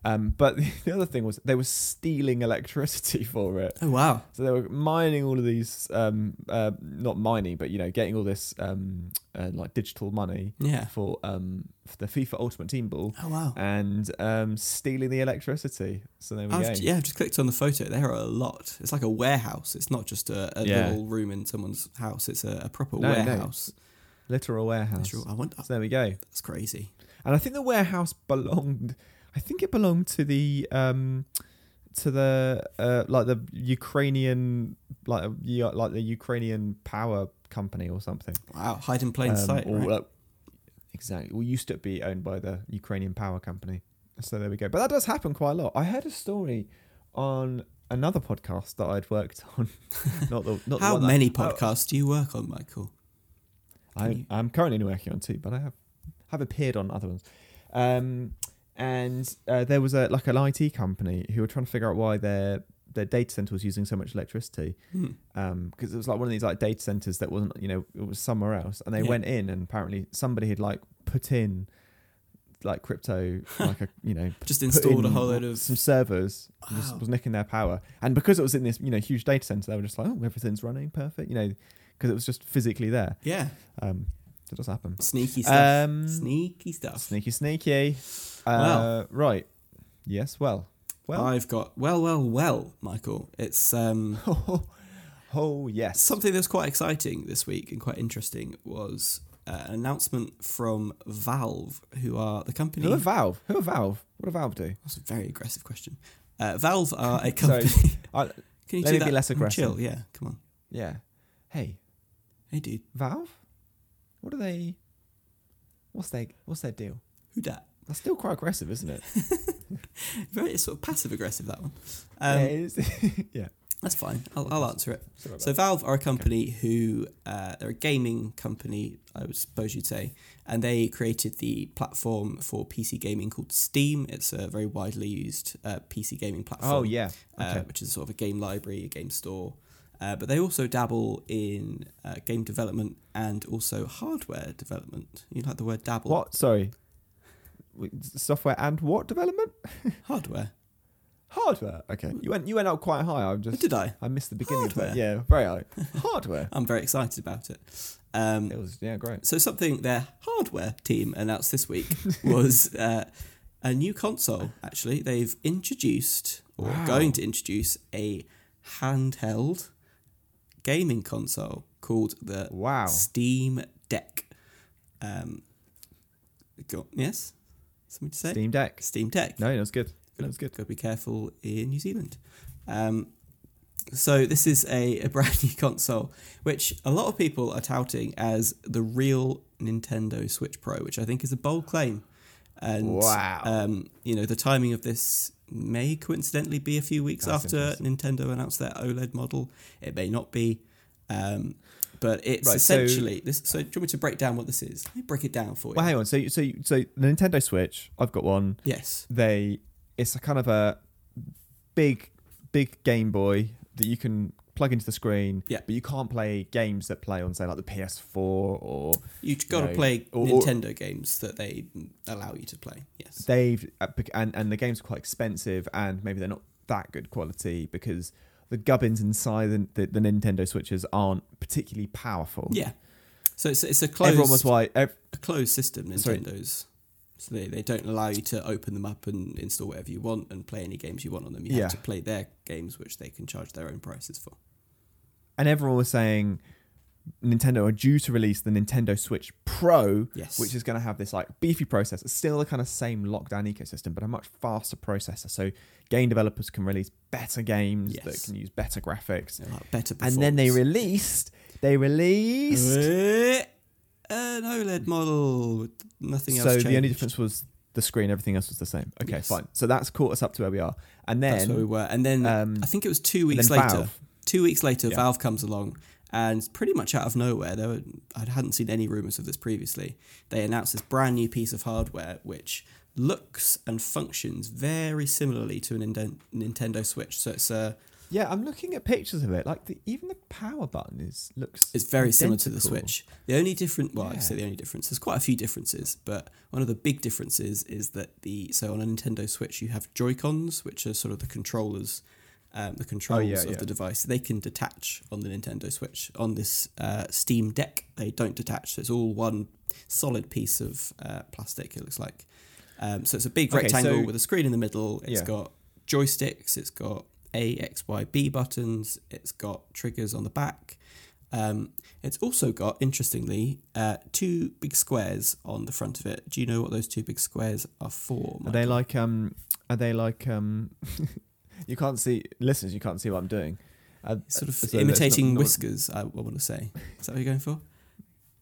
um but the other thing was they were stealing electricity for it Oh wow. so they were mining all of these um uh, not mining but you know getting all this um uh, like digital money Yeah. for um for the fifa ultimate team ball Oh wow. and um stealing the electricity so there we go I've, yeah, I've just clicked on the photo. There are a lot. It's like a warehouse. It's not just a, a Yeah. little room in someone's house. It's a, a proper No, no. Literal warehouse Literal- I so there we go That's crazy. And I think the warehouse belonged. I think it belonged to the um, to the uh, like the Ukrainian like like the Ukrainian power company or something. Wow. Hide in plain Um, sight. or, right? uh, exactly. We used to be owned by the Ukrainian power company. So there we go. But that does happen quite a lot. I heard a story on another podcast that I'd worked on. not the not the How that- many I- podcasts do you work on, Michael? I, I'm currently working on two, but I have have appeared on other ones. Um, and uh, there was a like an IT company who were trying to figure out why their their data center was using so much electricity. Hmm. Um, because it was like one of these like data centers that wasn't, you know, it was somewhere else, and they Yeah. went in and apparently somebody had like put in like crypto, like a you know, Just installed a whole load of. some servers Wow. was nicking their power, and because it was in this you know huge data center, they were just like, oh, everything's running perfect, you know, because it was just physically there. Yeah. Um, it does happen. Sneaky stuff. Um, Sneaky stuff. Sneaky, sneaky. Uh, Well. right. Yes. Well. Well. I've got well, well, well, Michael. It's um oh yes. something that's quite exciting this week and quite interesting was uh, an announcement from Valve, who are the company. Who are Valve? Who are Valve? What do Valve do? That's a very aggressive question. Uh, Valve are a Sorry. company. I, Can you let do me that? be less aggressive. Chill, yeah. Come on. yeah. Hey, Hey, dude. Valve. What are they? What's their What's their deal? Who dat? That's still quite aggressive, isn't it? Very sort of passive aggressive that one. yeah, Um, it is. yeah. That's fine. I'll, I'll answer it. Sorry So Valve are a company who uh, they're a gaming company, I would suppose you'd say, and they created the platform for PC gaming called Steam. It's a very widely used uh, PC gaming platform. Oh yeah. uh, which is sort of a game library, a game store. Uh, but they also dabble in uh, game development and also hardware development. You like the word dabble? what? Sorry. Software and what development? Hardware. Hardware. Okay. You went. You went up quite high. I'm just. Did I? I missed the beginning of Hardware. that. Yeah. Very high. Hardware. I'm very excited about it. Um, It was. Yeah. Great. So something their hardware team announced this week was uh, a new console. Actually, they've introduced or Wow. going to introduce a handheld gaming console called the Wow. Steam Deck. Um, go, yes, something to say? Steam Deck. Steam Deck. No, that was good. That was good. Got to be careful in New Zealand. Um, so this is a, a brand new console, which a lot of people are touting as the real Nintendo Switch Pro, which I think is a bold claim. And Wow. um, you know, the timing of this may coincidentally be a few weeks That's after. Nintendo announced their OLED model. It may not be. Um, but it's Right, so- essentially this. So, do you want me to break down what this is? Let me break it down for you. Well, hang on. So, so, so the Nintendo Switch. I've got one. Yes. They. It's a kind of a big, big Game Boy that you can plug into the screen. Yeah. But you can't play games that play on, say, like the PS4 or You've got to No. play Or- or- Nintendo games that they allow you to play. Yes. they've uh, and and the games are quite expensive and maybe they're not that good quality because the gubbins inside the, the, the Nintendo Switches aren't particularly powerful. Yeah. So it's, it's a closed Everyone was why. Ev- a closed system. Sorry. Nintendo's. So they, they don't allow you to open them up and install whatever you want and play any games you want on them. You Yeah. have to play their games, which they can charge their own prices for. And everyone was saying Nintendo are due to release the Nintendo Switch Pro, Yes. which is going to have this like beefy processor, still the kind of same lockdown ecosystem, but a much faster processor. So game developers can release better games that can use better graphics. They're like better And then they released, they released. An OLED model. Nothing else. so the only difference was the screen. Everything else was the same. Okay, Yes. fine. So that's caught us up to where we are. And then, That's where we were. And then um, I think it was two weeks later. Valve. Two weeks later, Yeah. Valve comes along, and pretty much out of nowhere, there were, I hadn't seen any rumors of this previously. They announced this brand new piece of hardware which looks and functions very similarly to a Nintendo Switch. So it's a yeah, I'm looking at pictures of it. Like the, even the power button is looks. It's very similar to the. Switch. The only different, well, I say the only difference. There's quite a few differences, but one of the big differences is that the so on a Nintendo Switch you have Joy Cons, which are sort of the controllers, um, the controls Oh, yeah, of yeah. the device. They can detach on the Nintendo Switch. On this uh, Steam Deck, they don't detach. So it's all one solid piece of uh, plastic. It looks like. Um, so it's a big Okay, rectangle so- with a screen in the middle. It's Yeah. got joysticks. It's got A, X, Y, B buttons. It's got triggers on the back. Um, it's also got, interestingly, uh, two big squares on the front of it. Do you know what those two big squares are for? Are they like um? Are they like um? you can't see listeners. You can't see what I'm doing. Uh, sort of so imitating not- not- whiskers? I, I want to say. Is that what you're going for?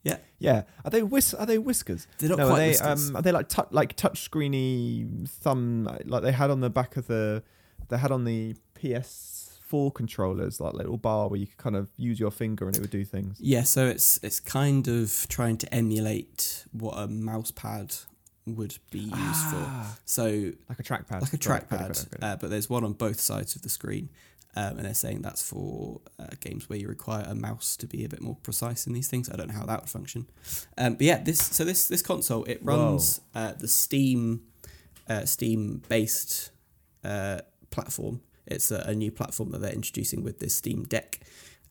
Yeah, Yeah. are they whis? Are they whiskers? They're not no, quite are they whiskers. um? Are they like like touch screeny thumb like they had on the back of the they had on the PS4 controllers like little bar where you could kind of use your finger and it would do things. Yeah, so it's it's kind of trying to emulate what a mouse pad would be useful. Ah, So like a trackpad. like a Got it, got it, trackpad, got it, got uh, but there's one on both sides of the screen, um, and they're saying that's for uh, games where you require a mouse to be a bit more precise in these things. I don't know how that would function, um, but yeah, this so this this console it runs uh, the Steam uh, Steam based uh, platform. It's a, a new platform that they're introducing with this Steam Deck.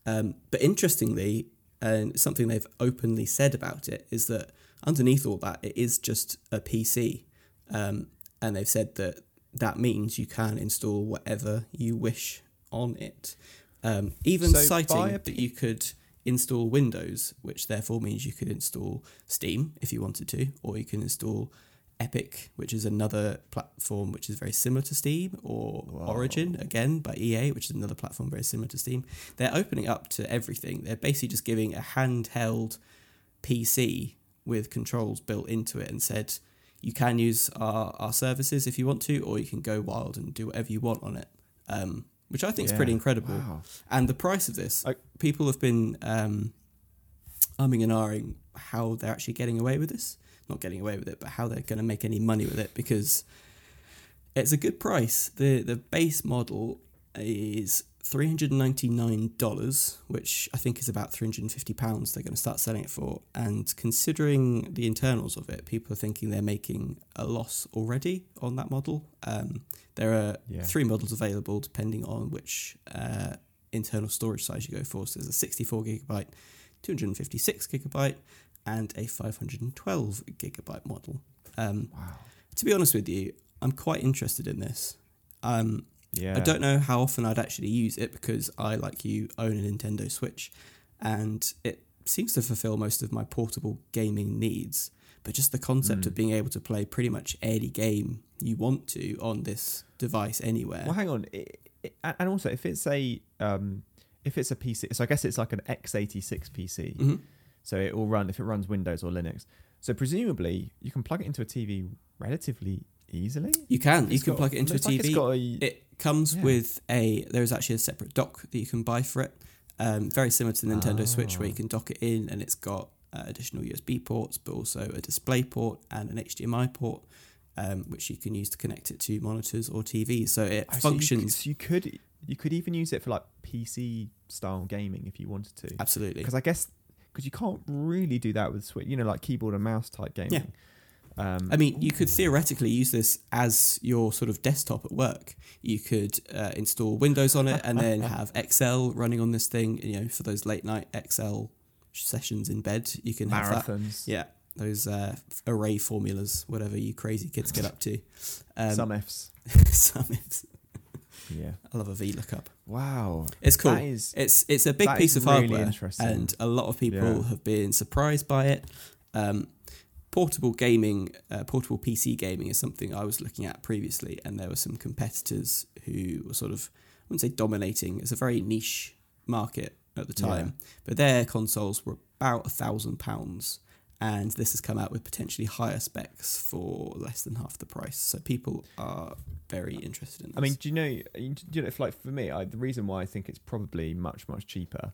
Um, but interestingly, and something they've openly said about it is that underneath all that, it is just a PC. Um, and they've said that that means you can install whatever you wish on it. Um, even So citing that you could install Windows, which therefore means you could install Steam if you wanted to, or you can install Epic, which is another platform which is very similar to Steam, or Whoa. Origin, again by EA, which is another platform very similar to Steam. They're opening up to everything. They're basically just giving a handheld PC with controls built into it and said, you can use our, our services if you want to, or you can go wild and do whatever you want on it. Um, which I think is pretty incredible. Wow. And the price of this, I- people have been um, umming and ahhing how they're actually getting away with this. Not getting away with it, but how they're going to make any money with it because it's a good price. the The base model is three hundred ninety nine dollars, which I think is about three hundred and fifty pounds. They're going to start selling it for, and considering the internals of it, people are thinking they're making a loss already on that model. Um, there are Yeah. three models available depending on which uh, internal storage size you go for. So there's a 64 gigabyte, 256 gigabyte, and a 512 gigabyte model. Um, Wow. to be honest with you, I'm quite interested in this. Um, Yeah. I don't know how often I'd actually use it because I, like you, own a Nintendo Switch, and it seems to fulfill most of my portable gaming needs. But just the concept Mm. of being able to play pretty much any game you want to on this device anywhere. Well, hang on. I- I- and also, if it's a um, if it's a PC, so I guess it's like an x86 PC. Mhm. So it will run if it runs Windows or Linux. So presumably, you can plug it into a TV relatively easily. You can. You can got- plug it into a like TV. it's a, It comes Yeah. with a. There is actually a separate dock that you can buy for it. Um, very similar to the Nintendo Switch, where you Ah. can dock it in, and it's got uh, additional USB ports, but also a display port and an HDMI port, um, which you can use to connect it to monitors or TVs. So it Oh, so you could- functions So you could you could even use it for like PC style gaming if you wanted to. absolutely. Because I guess because you can't really do that with Switch. You know, like keyboard and mouse type gaming. Um, I mean, you could theoretically use this as your sort of desktop at work. You could uh, install Windows on it and then have Excel running on this thing. You know, for those late night Excel sessions in bed, you can have that. marathons. Yeah, those uh, array formulas, whatever you crazy kids get up to. Um, Some Fs. some is- Yeah. I love a VLOOKUP. Wow. It's cool. Is It's it's a big piece of really hardware, interesting. and a lot of people Yeah. have been surprised by it. Um, portable gaming, uh, portable PC gaming is something I was looking at previously, and there were some competitors who were sort of I wouldn't say dominating. It's a very niche market at the time, but their consoles were about a thousand pounds. And this has come out with potentially higher specs for less than half the price. So people are very interested in this. I mean, do you know? Do you know? If like for me, I, the reason why I think it's probably much much cheaper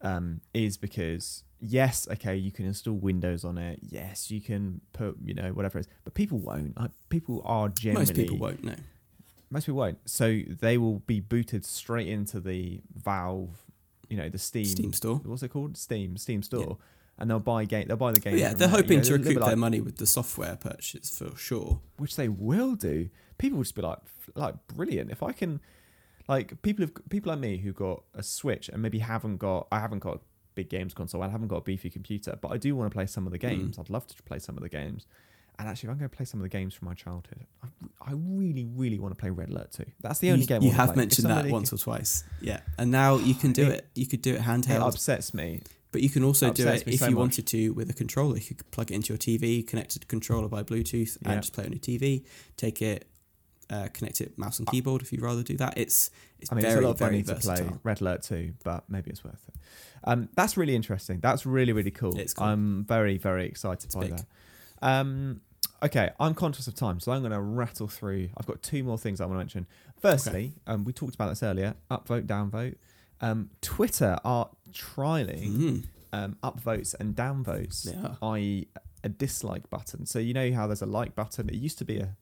um, is because yes, okay, you can install Windows on it. Yes, you can put you know whatever it is, but people won't. Like, people are generally most people won't know. Most people won't. So they will be booted straight into the Valve, you know, the Steam. Steam store. What's it called? Steam. Steam store. And they'll buy game. They'll buy the oh, game. But yeah, they're there. You hoping know, to they're a little recoup bit their money with the software purchase for sure. which they will do. People will just be like, like brilliant. If I can, like people have people like me who got a Switch and maybe haven't got, I haven't got big games console, I haven't got a beefy computer, but I do want to play some of the games. Mm. I'd love to play some of the games. And actually, if I'm going to play some of the games from my childhood, I, I really, really want to play Red Alert 2. That's the only you, game you have. Mentioned that once or twice. Yeah, and now you can do It- it. You could do it handheld. It upsets me. but you can also do it if so you much. wanted to with a controller. You could plug it into your TV, connect it to controller by Bluetooth, Yeah. and just play on your TV. Take it, uh, connect it mouse and keyboard if you'd rather do that. It's it's I mean, very it's a lot of very money to versatile. play Red Alert 2, but maybe it's worth it. Um, that's really interesting. That's really, really cool. It's cool. I'm very, very excited It's by big. that. Um, okay, I'm conscious of time, so I'm going to rattle through. I've got two more things I want to mention. Firstly, um, we talked about this earlier upvote, downvote. Um, Twitter are trialing Mhm. um, upvotes and downvotes, are. i.e., a dislike button. So you know how there's a like button. It used to be a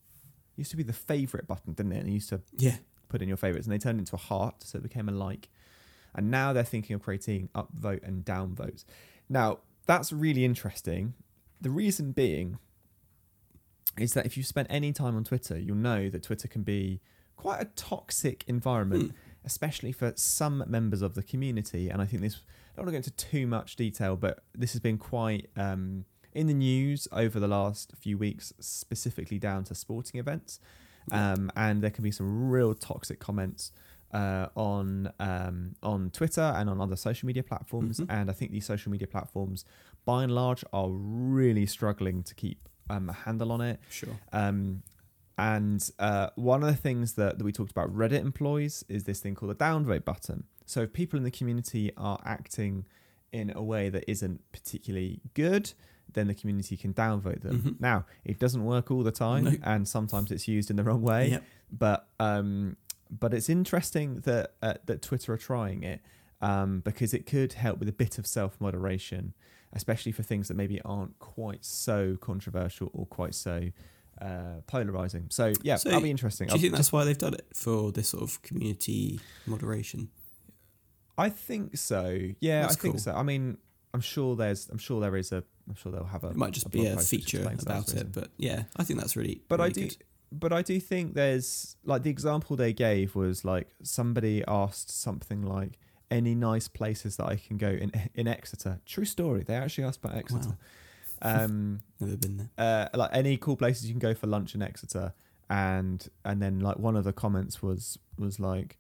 used to be the favorite button, didn't it? And it used to Yeah, put in your favorites and they turned into a heart so it became a like. And now they're thinking of creating upvote and downvotes. Now that's really interesting. The reason being is that if you spent any time on twitter you'll know that twitter can be quite a toxic environment especially for some members of the community. And i think this i don't want to go into too much detail but this has been quite um, in the news over the last few weeks specifically down to sporting events um, and there can be some real toxic comments uh, on um, on Twitter and on other social media platforms. Mhm. And I think these social media platforms, by and large, are really struggling to keep um, a handle on it. Sure. Um, and uh, one of the things that, that we talked about Reddit employs is this thing called the downvote button. So if people in the community are acting in a way that isn't particularly good, then the community can downvote them. Mhm. Now, it doesn't work all the time, No. and sometimes it's used in the wrong way. Yep. But um, but it's interesting that uh, that Twitter are trying it um, because it could help with a bit of self moderation, especially for things that maybe aren't quite so controversial or quite so uh, polarizing. So yeah, So, that'll be interesting. Do you I'll think that's why they've done it for this sort of community moderation? I think so. Yeah, That's I think so. I mean, I'm sure there's. I'm sure there is a. I'm sure they'll have a. It might just a be a feature about it, but yeah, I think that's really. But I do, good. but I do think there's like the example they gave was like somebody asked something like any nice places that I can go in in Exeter. True story. They actually asked about Exeter. Wow. Um, Never been there. uh, like any cool places you can go for lunch in Exeter, and and then like one of the comments was was like,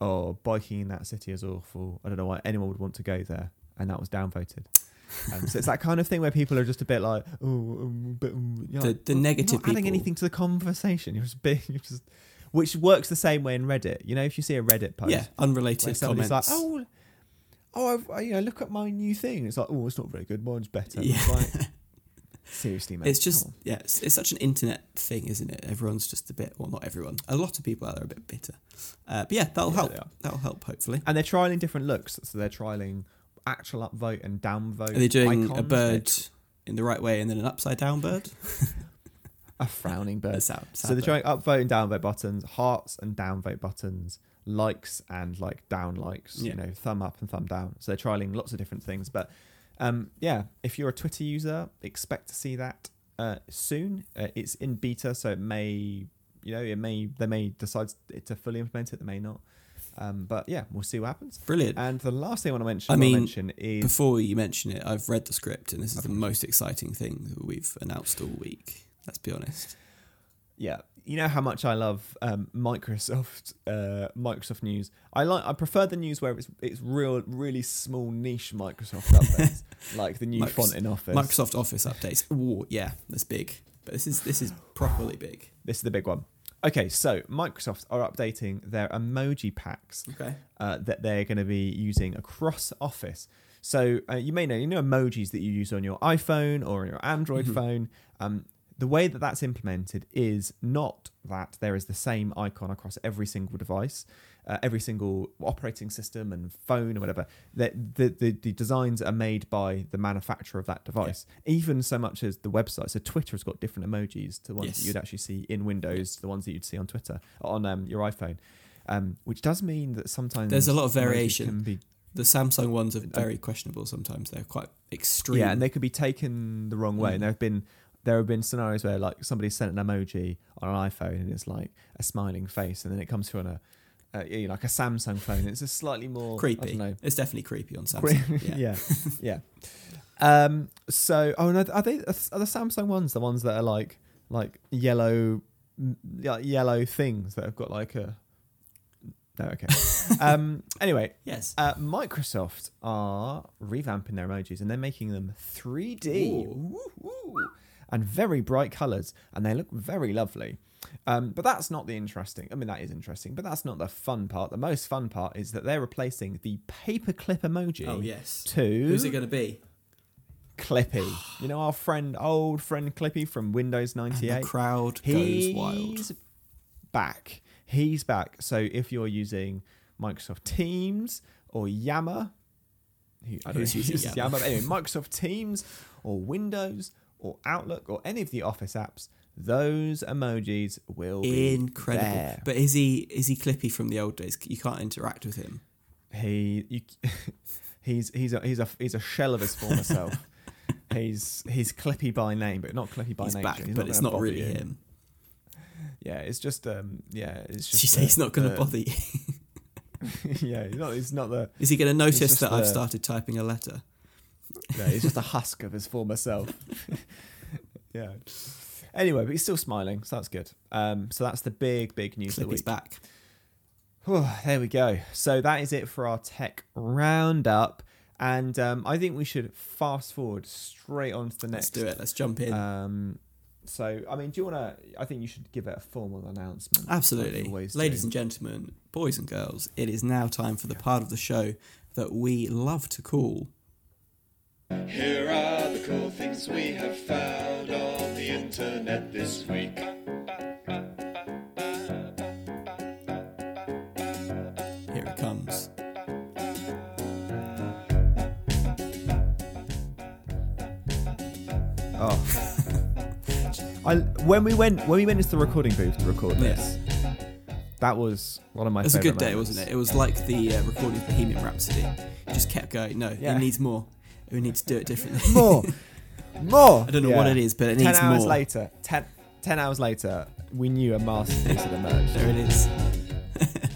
oh, biking in that city is awful. I don't know why anyone would want to go there, and that was downvoted. Um, so it's that kind of thing where people are just a bit like, oh, um, but um, The- like, the "Well, you're negative not adding people- anything to the conversation. You're just being, you're just, which works the same way in Reddit. You know, if you see a Reddit post, Yeah, unrelated comments. like, oh, oh, I've, I, you know, look at my new thing. It's like, oh, it's not very good. Mine's better. Yeah. It's like, seriously, man. it's just yeah, it's, it's such an internet thing, isn't it? Everyone's just a bit, well, not everyone. A lot of people out there are a bit bitter. Uh, but yeah, that'll Yeah, help. That'll help hopefully. and they're trialing different looks. So they're trialing actual upvote and downvote. Are they doing a bird in the right way and then an upside down bird? a frowning A bird. sad- sad So they're trying upvote and downvote buttons, hearts and downvote buttons, likes and like down likes. Yeah. You know, thumb up and thumb down. So they're trialing lots of different things. But um, yeah, if you're a Twitter user, expect to see that uh, soon. Uh, it's in beta, so it may, you know, it may they may decide to fully implement it. They may not. Um, but yeah, we'll see what happens. Brilliant. And the last thing I want to mention, I mean, mention is Before you mention it, I've read the script and this is the most exciting thing that we've announced all week. Let's be honest. Yeah, you know how much I love um, Microsoft uh, Microsoft news. I like I prefer the news where it's it's real really small niche Microsoft updates, like the new Micros- font in Office. Microsoft Office updates. Ooh, yeah, that's big. But this is this is properly big. This is the big one. Okay, so Microsoft are updating their emoji packs Okay. uh, that they're going to be using across Office. So uh, you may know, you know, emojis that you use on your iPhone or on your Android Mhm. phone. Um, the way that that's implemented is not that there is the same icon across every single device, uh, every single operating system and phone or whatever. That the, the the designs are made by the manufacturer of that device, even so much as the website. So Twitter has got different emojis to the ones Yes. that you'd actually see in Windows, the ones that you'd see on Twitter on um, your iPhone. Um, which does mean that sometimes There's a lot of variation. The Samsung ones are very questionable sometimes. They're quite extreme. Yeah, and they could be taken the wrong way. Mm. And there have been there have been scenarios where like somebody sent an emoji on an iPhone and it's like a smiling face, and then it comes through on a, a you know, like a Samsung phone. It's a slightly more creepy. It's definitely creepy on Samsung. yeah. yeah, yeah. Um. So, oh no, are they are the Samsung ones the ones that are like like yellow, yeah, yellow things that have got like a. No, okay. um. Anyway, Yes. uh, Microsoft are revamping their emojis and they're making them 3D Ooh. Woo, woo. and very bright colors, and they look very lovely. Um, but that's not the interesting. I mean, that is interesting, but that's not the fun part. The most fun part is that they're replacing the paperclip emoji Oh yes. to Who's it going to be? Clippy. You know our friend, old friend Clippy from Windows 98. the crowd goes wild. He's back. He's back. So if you're using Microsoft Teams or Yammer, who, I don't know who uses Yammer? Yammer, but anyway, Microsoft Teams or Windows or Outlook or any of the Office apps, those emojis will be Incredible. there. But is he is he Clippy from the old days? You can't interact with him. He, you, he's he's a he's a he's a shell of his former self. He's he's Clippy by name, but not Clippy by He's nature. back, He's but it's not really you. him. Yeah, it's just um yeah, it's Did just you say the- he's not going to bother you? yeah, he's not. He's not the. Is he going to notice that I've started typing a letter? No, he's just a husk of his former self. yeah. Anyway, but he's still smiling, so that's good. Um, so that's the big, big news of the Clippy's week. back. there we go. So that is it for our tech roundup. And um, I think we should fast forward straight on to the next. Let's do it. Let's jump in. Um, so, I mean, do you want to? I think you should give it a formal announcement. Absolutely. like Ladies do. and gentlemen, boys and girls, it is now time for the part of the show that we love to call Here are the cool things we have found on the internet this week. Here It Comes. Oh. I when we went when we went into the recording booth to record this, that was one of my. It was a favourite good day, moments. wasn't it? It was like the uh, recording of Bohemian Rhapsody. It just kept going. No, Yeah. it needs more. We need to do it differently. More, more. I don't know what it is, but it ten needs hours later, ten, 10 hours later, we knew a masterpiece had emerged. There it is.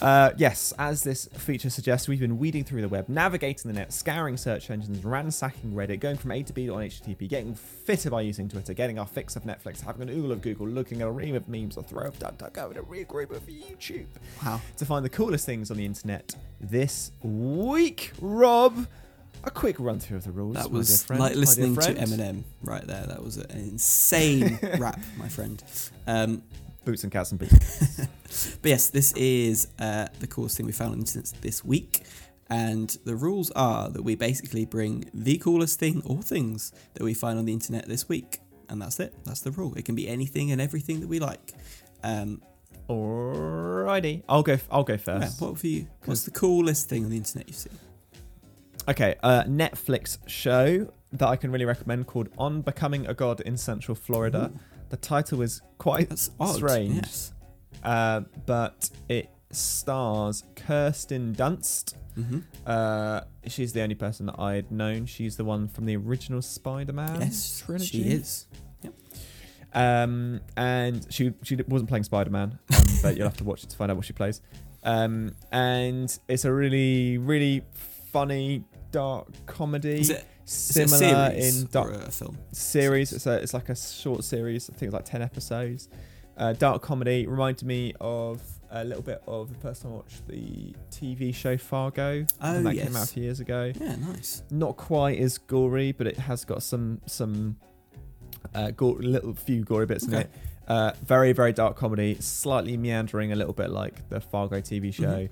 Uh, yes, as this feature suggests, we've been weeding through the web, navigating the net, scouring search engines, ransacking Reddit, going from A to B on HTTP, getting fitter by using Twitter, getting our fix of Netflix, having an oogle of Google, looking at a ream of memes, a throw of DuckDuckGo, and a regroup of YouTube Wow. to find the coolest things on the internet this week. Rob, a quick run through of the rules. That my dear was friend, like listening to. Eminem right there. That was an insane rap, my friend. Um, Boots and cats and boots. But yes, this is uh, the coolest thing we found on the internet this week. And the rules are that we basically bring the coolest thing or things that we find on the internet this week. And that's it. That's the rule. It can be anything and everything that we like. Um, Alrighty, I'll go. I'll go yeah, first. what for you? What's the coolest thing on the internet you've seen? Okay, a Netflix show that I can really recommend called On Becoming a God in Central Florida. The title is quite That's odd. strange, Yes. uh, but it stars Kirsten Dunst. hmm Uh, she's the only person that I'd known. She's the one from the original Spider-Man yes, trilogy. she is. Um, and she she wasn't playing Spider Man, um, but you'll have to watch it to find out what she plays. Um, and it's a really really funny dark comedy, Is it, is similar series in dark a film? series. It's a, it's like a short series. I think it's like ten episodes. Uh, dark comedy reminded me of a little bit of the first time I watched the TV show Fargo. Oh, when that yes. came out a few years ago Yeah, nice. not quite as gory, but it has got some some uh, gore, little few gory bits in it. Uh, very very dark comedy, slightly meandering, a little bit like the Fargo TV show, Mhm.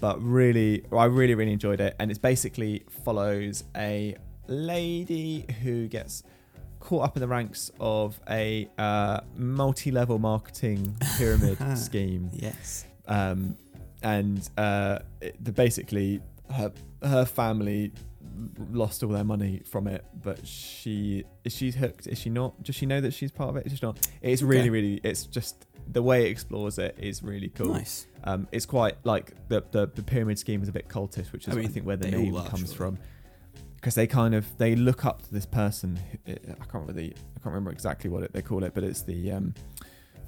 But really, I really really enjoyed it. And it basically follows a lady who gets caught up in the ranks of a uh, multi-level marketing pyramid scheme Yes. um, and uh, it, the, basically her her family lost all their money from it, but she is she hooked? Is she not? Does she know that she's part of it? Is she not? It's really, really. It's just the way it explores it is really cool. Nice. Um, it's quite like the, the the pyramid scheme is a bit cultish, which is I I, think where the name are, comes surely. from. Because they kind of they look up to this person. who- I can't really I can't remember exactly what it, they call it, but it's the um,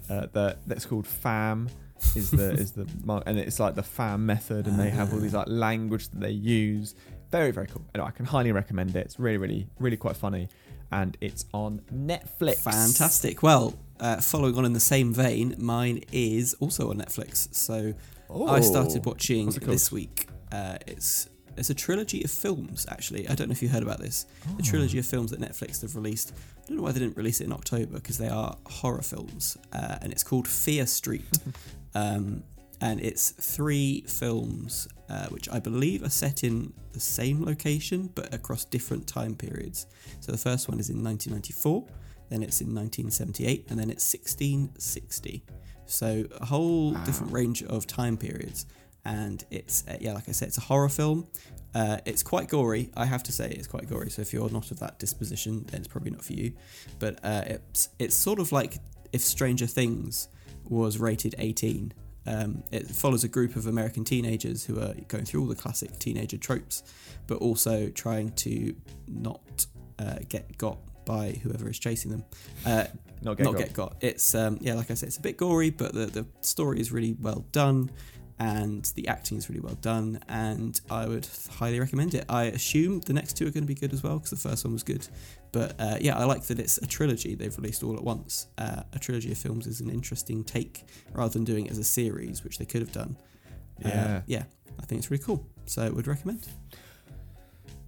uh, the that's called FAM is the is the and it's like the FAM method, and they have all these like language that they use. Very very cool. Anyway, I can highly recommend it. It's really really really quite funny, and it's on Netflix. Fantastic. Well, uh, following on in the same vein, mine is also on Netflix. So I started Oh. watching it called? this week. Uh, it's it's a trilogy of films. Actually, I don't know if you heard about this. The trilogy of films that Netflix have released. I don't know why they didn't release it in October because they are horror films, uh, and it's called Fear Street. um, and it's three films uh, which I believe are set in the same location but across different time periods. So the first one is in 1994, then it's in 1978, and then it's 1660. So a whole different range of time periods. And it's, uh, yeah, like I said, it's a horror film. Uh, it's quite gory, I have to say. It's quite gory. So if you're not of that disposition, then it's probably not for you. But uh, it's it's sort of like if Stranger Things was rated 18. Um, it follows a group of American teenagers who are going through all the classic teenager tropes, but also trying to not uh, get got by whoever is chasing them. Uh, Not get not got. get got. It's um, yeah, like I said, it's a bit gory, but the the story is really well done, and the acting is really well done, and I would highly recommend it. I assume the next two are going to be good as well because the first one was good. But uh, yeah, I like that it's a trilogy they've released all at once. Uh, a trilogy of films is an interesting take rather than doing it as a series, which they could have done. Uh, Yeah. yeah, I think it's really cool. So I would recommend.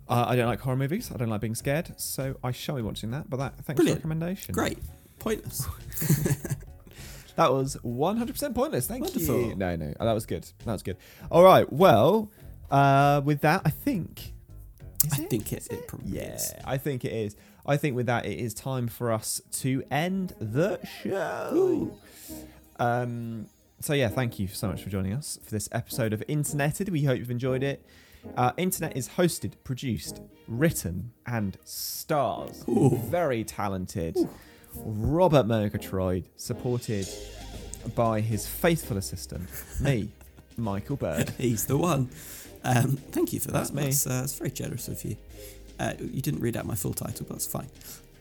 Uh, I don't like horror movies. I don't like being scared, so I shall be watching that. But that thanks Brilliant. for the recommendation. Great. Pointless. That was 100% pointless. Thank you. No, no, that was good. That was good. All right. Well, uh, with that, I think. I think it, Is it probably Yeah, is. I think it is. I think with that, it is time for us to end the show. Um, so yeah, thank you so much for joining us for this episode of Interneted. We hope you've enjoyed it. Uh, Internet is hosted, produced, written, and stars Ooh. very talented Robert Murgatroyd, supported by his faithful assistant, me, Michael Bird. He's the one. Um, thank you for that. That's me. That's, uh, that's very generous of you. Uh, you didn't read out my full title, but that's fine.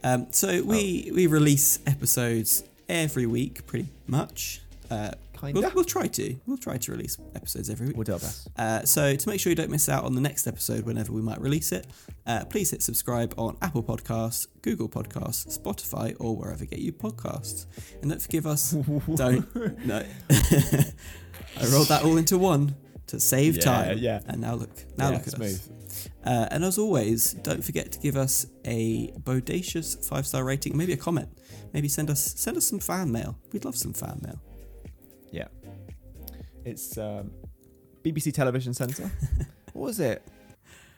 Um, so we Oh. we release episodes every week, pretty much. Uh, Kinda. we'll, we'll try to. We'll try to release episodes every week. We'll do our best. Uh, so to make sure you don't miss out on the next episode whenever we might release it, uh, please hit subscribe on Apple Podcasts, Google Podcasts, Spotify, or wherever you get you podcasts. And don't forgive us. don't no. I rolled that all into one to save Yeah, time. yeah. And now look, now Yeah, look at smooth. us. Uh, and as always, don't forget to give us a bodacious five star rating, maybe a comment. Maybe send us send us some fan mail. We'd love some fan mail. Yeah. It's um, BBC Television Centre. what was it?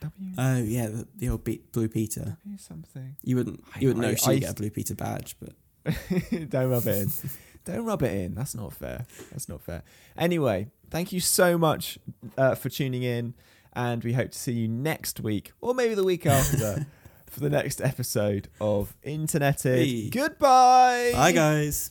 W, Oh yeah, the, the old Be- Blue Peter. w something. You wouldn't you wouldn't know I- she would get a Blue Peter badge, but Don't rub it in. Don't rub it in. That's not fair. That's not fair. Anyway, thank you so much uh, for tuning in, and we hope to see you next week or maybe the week after for the next episode of Interneted. Hey. Goodbye. Bye, guys.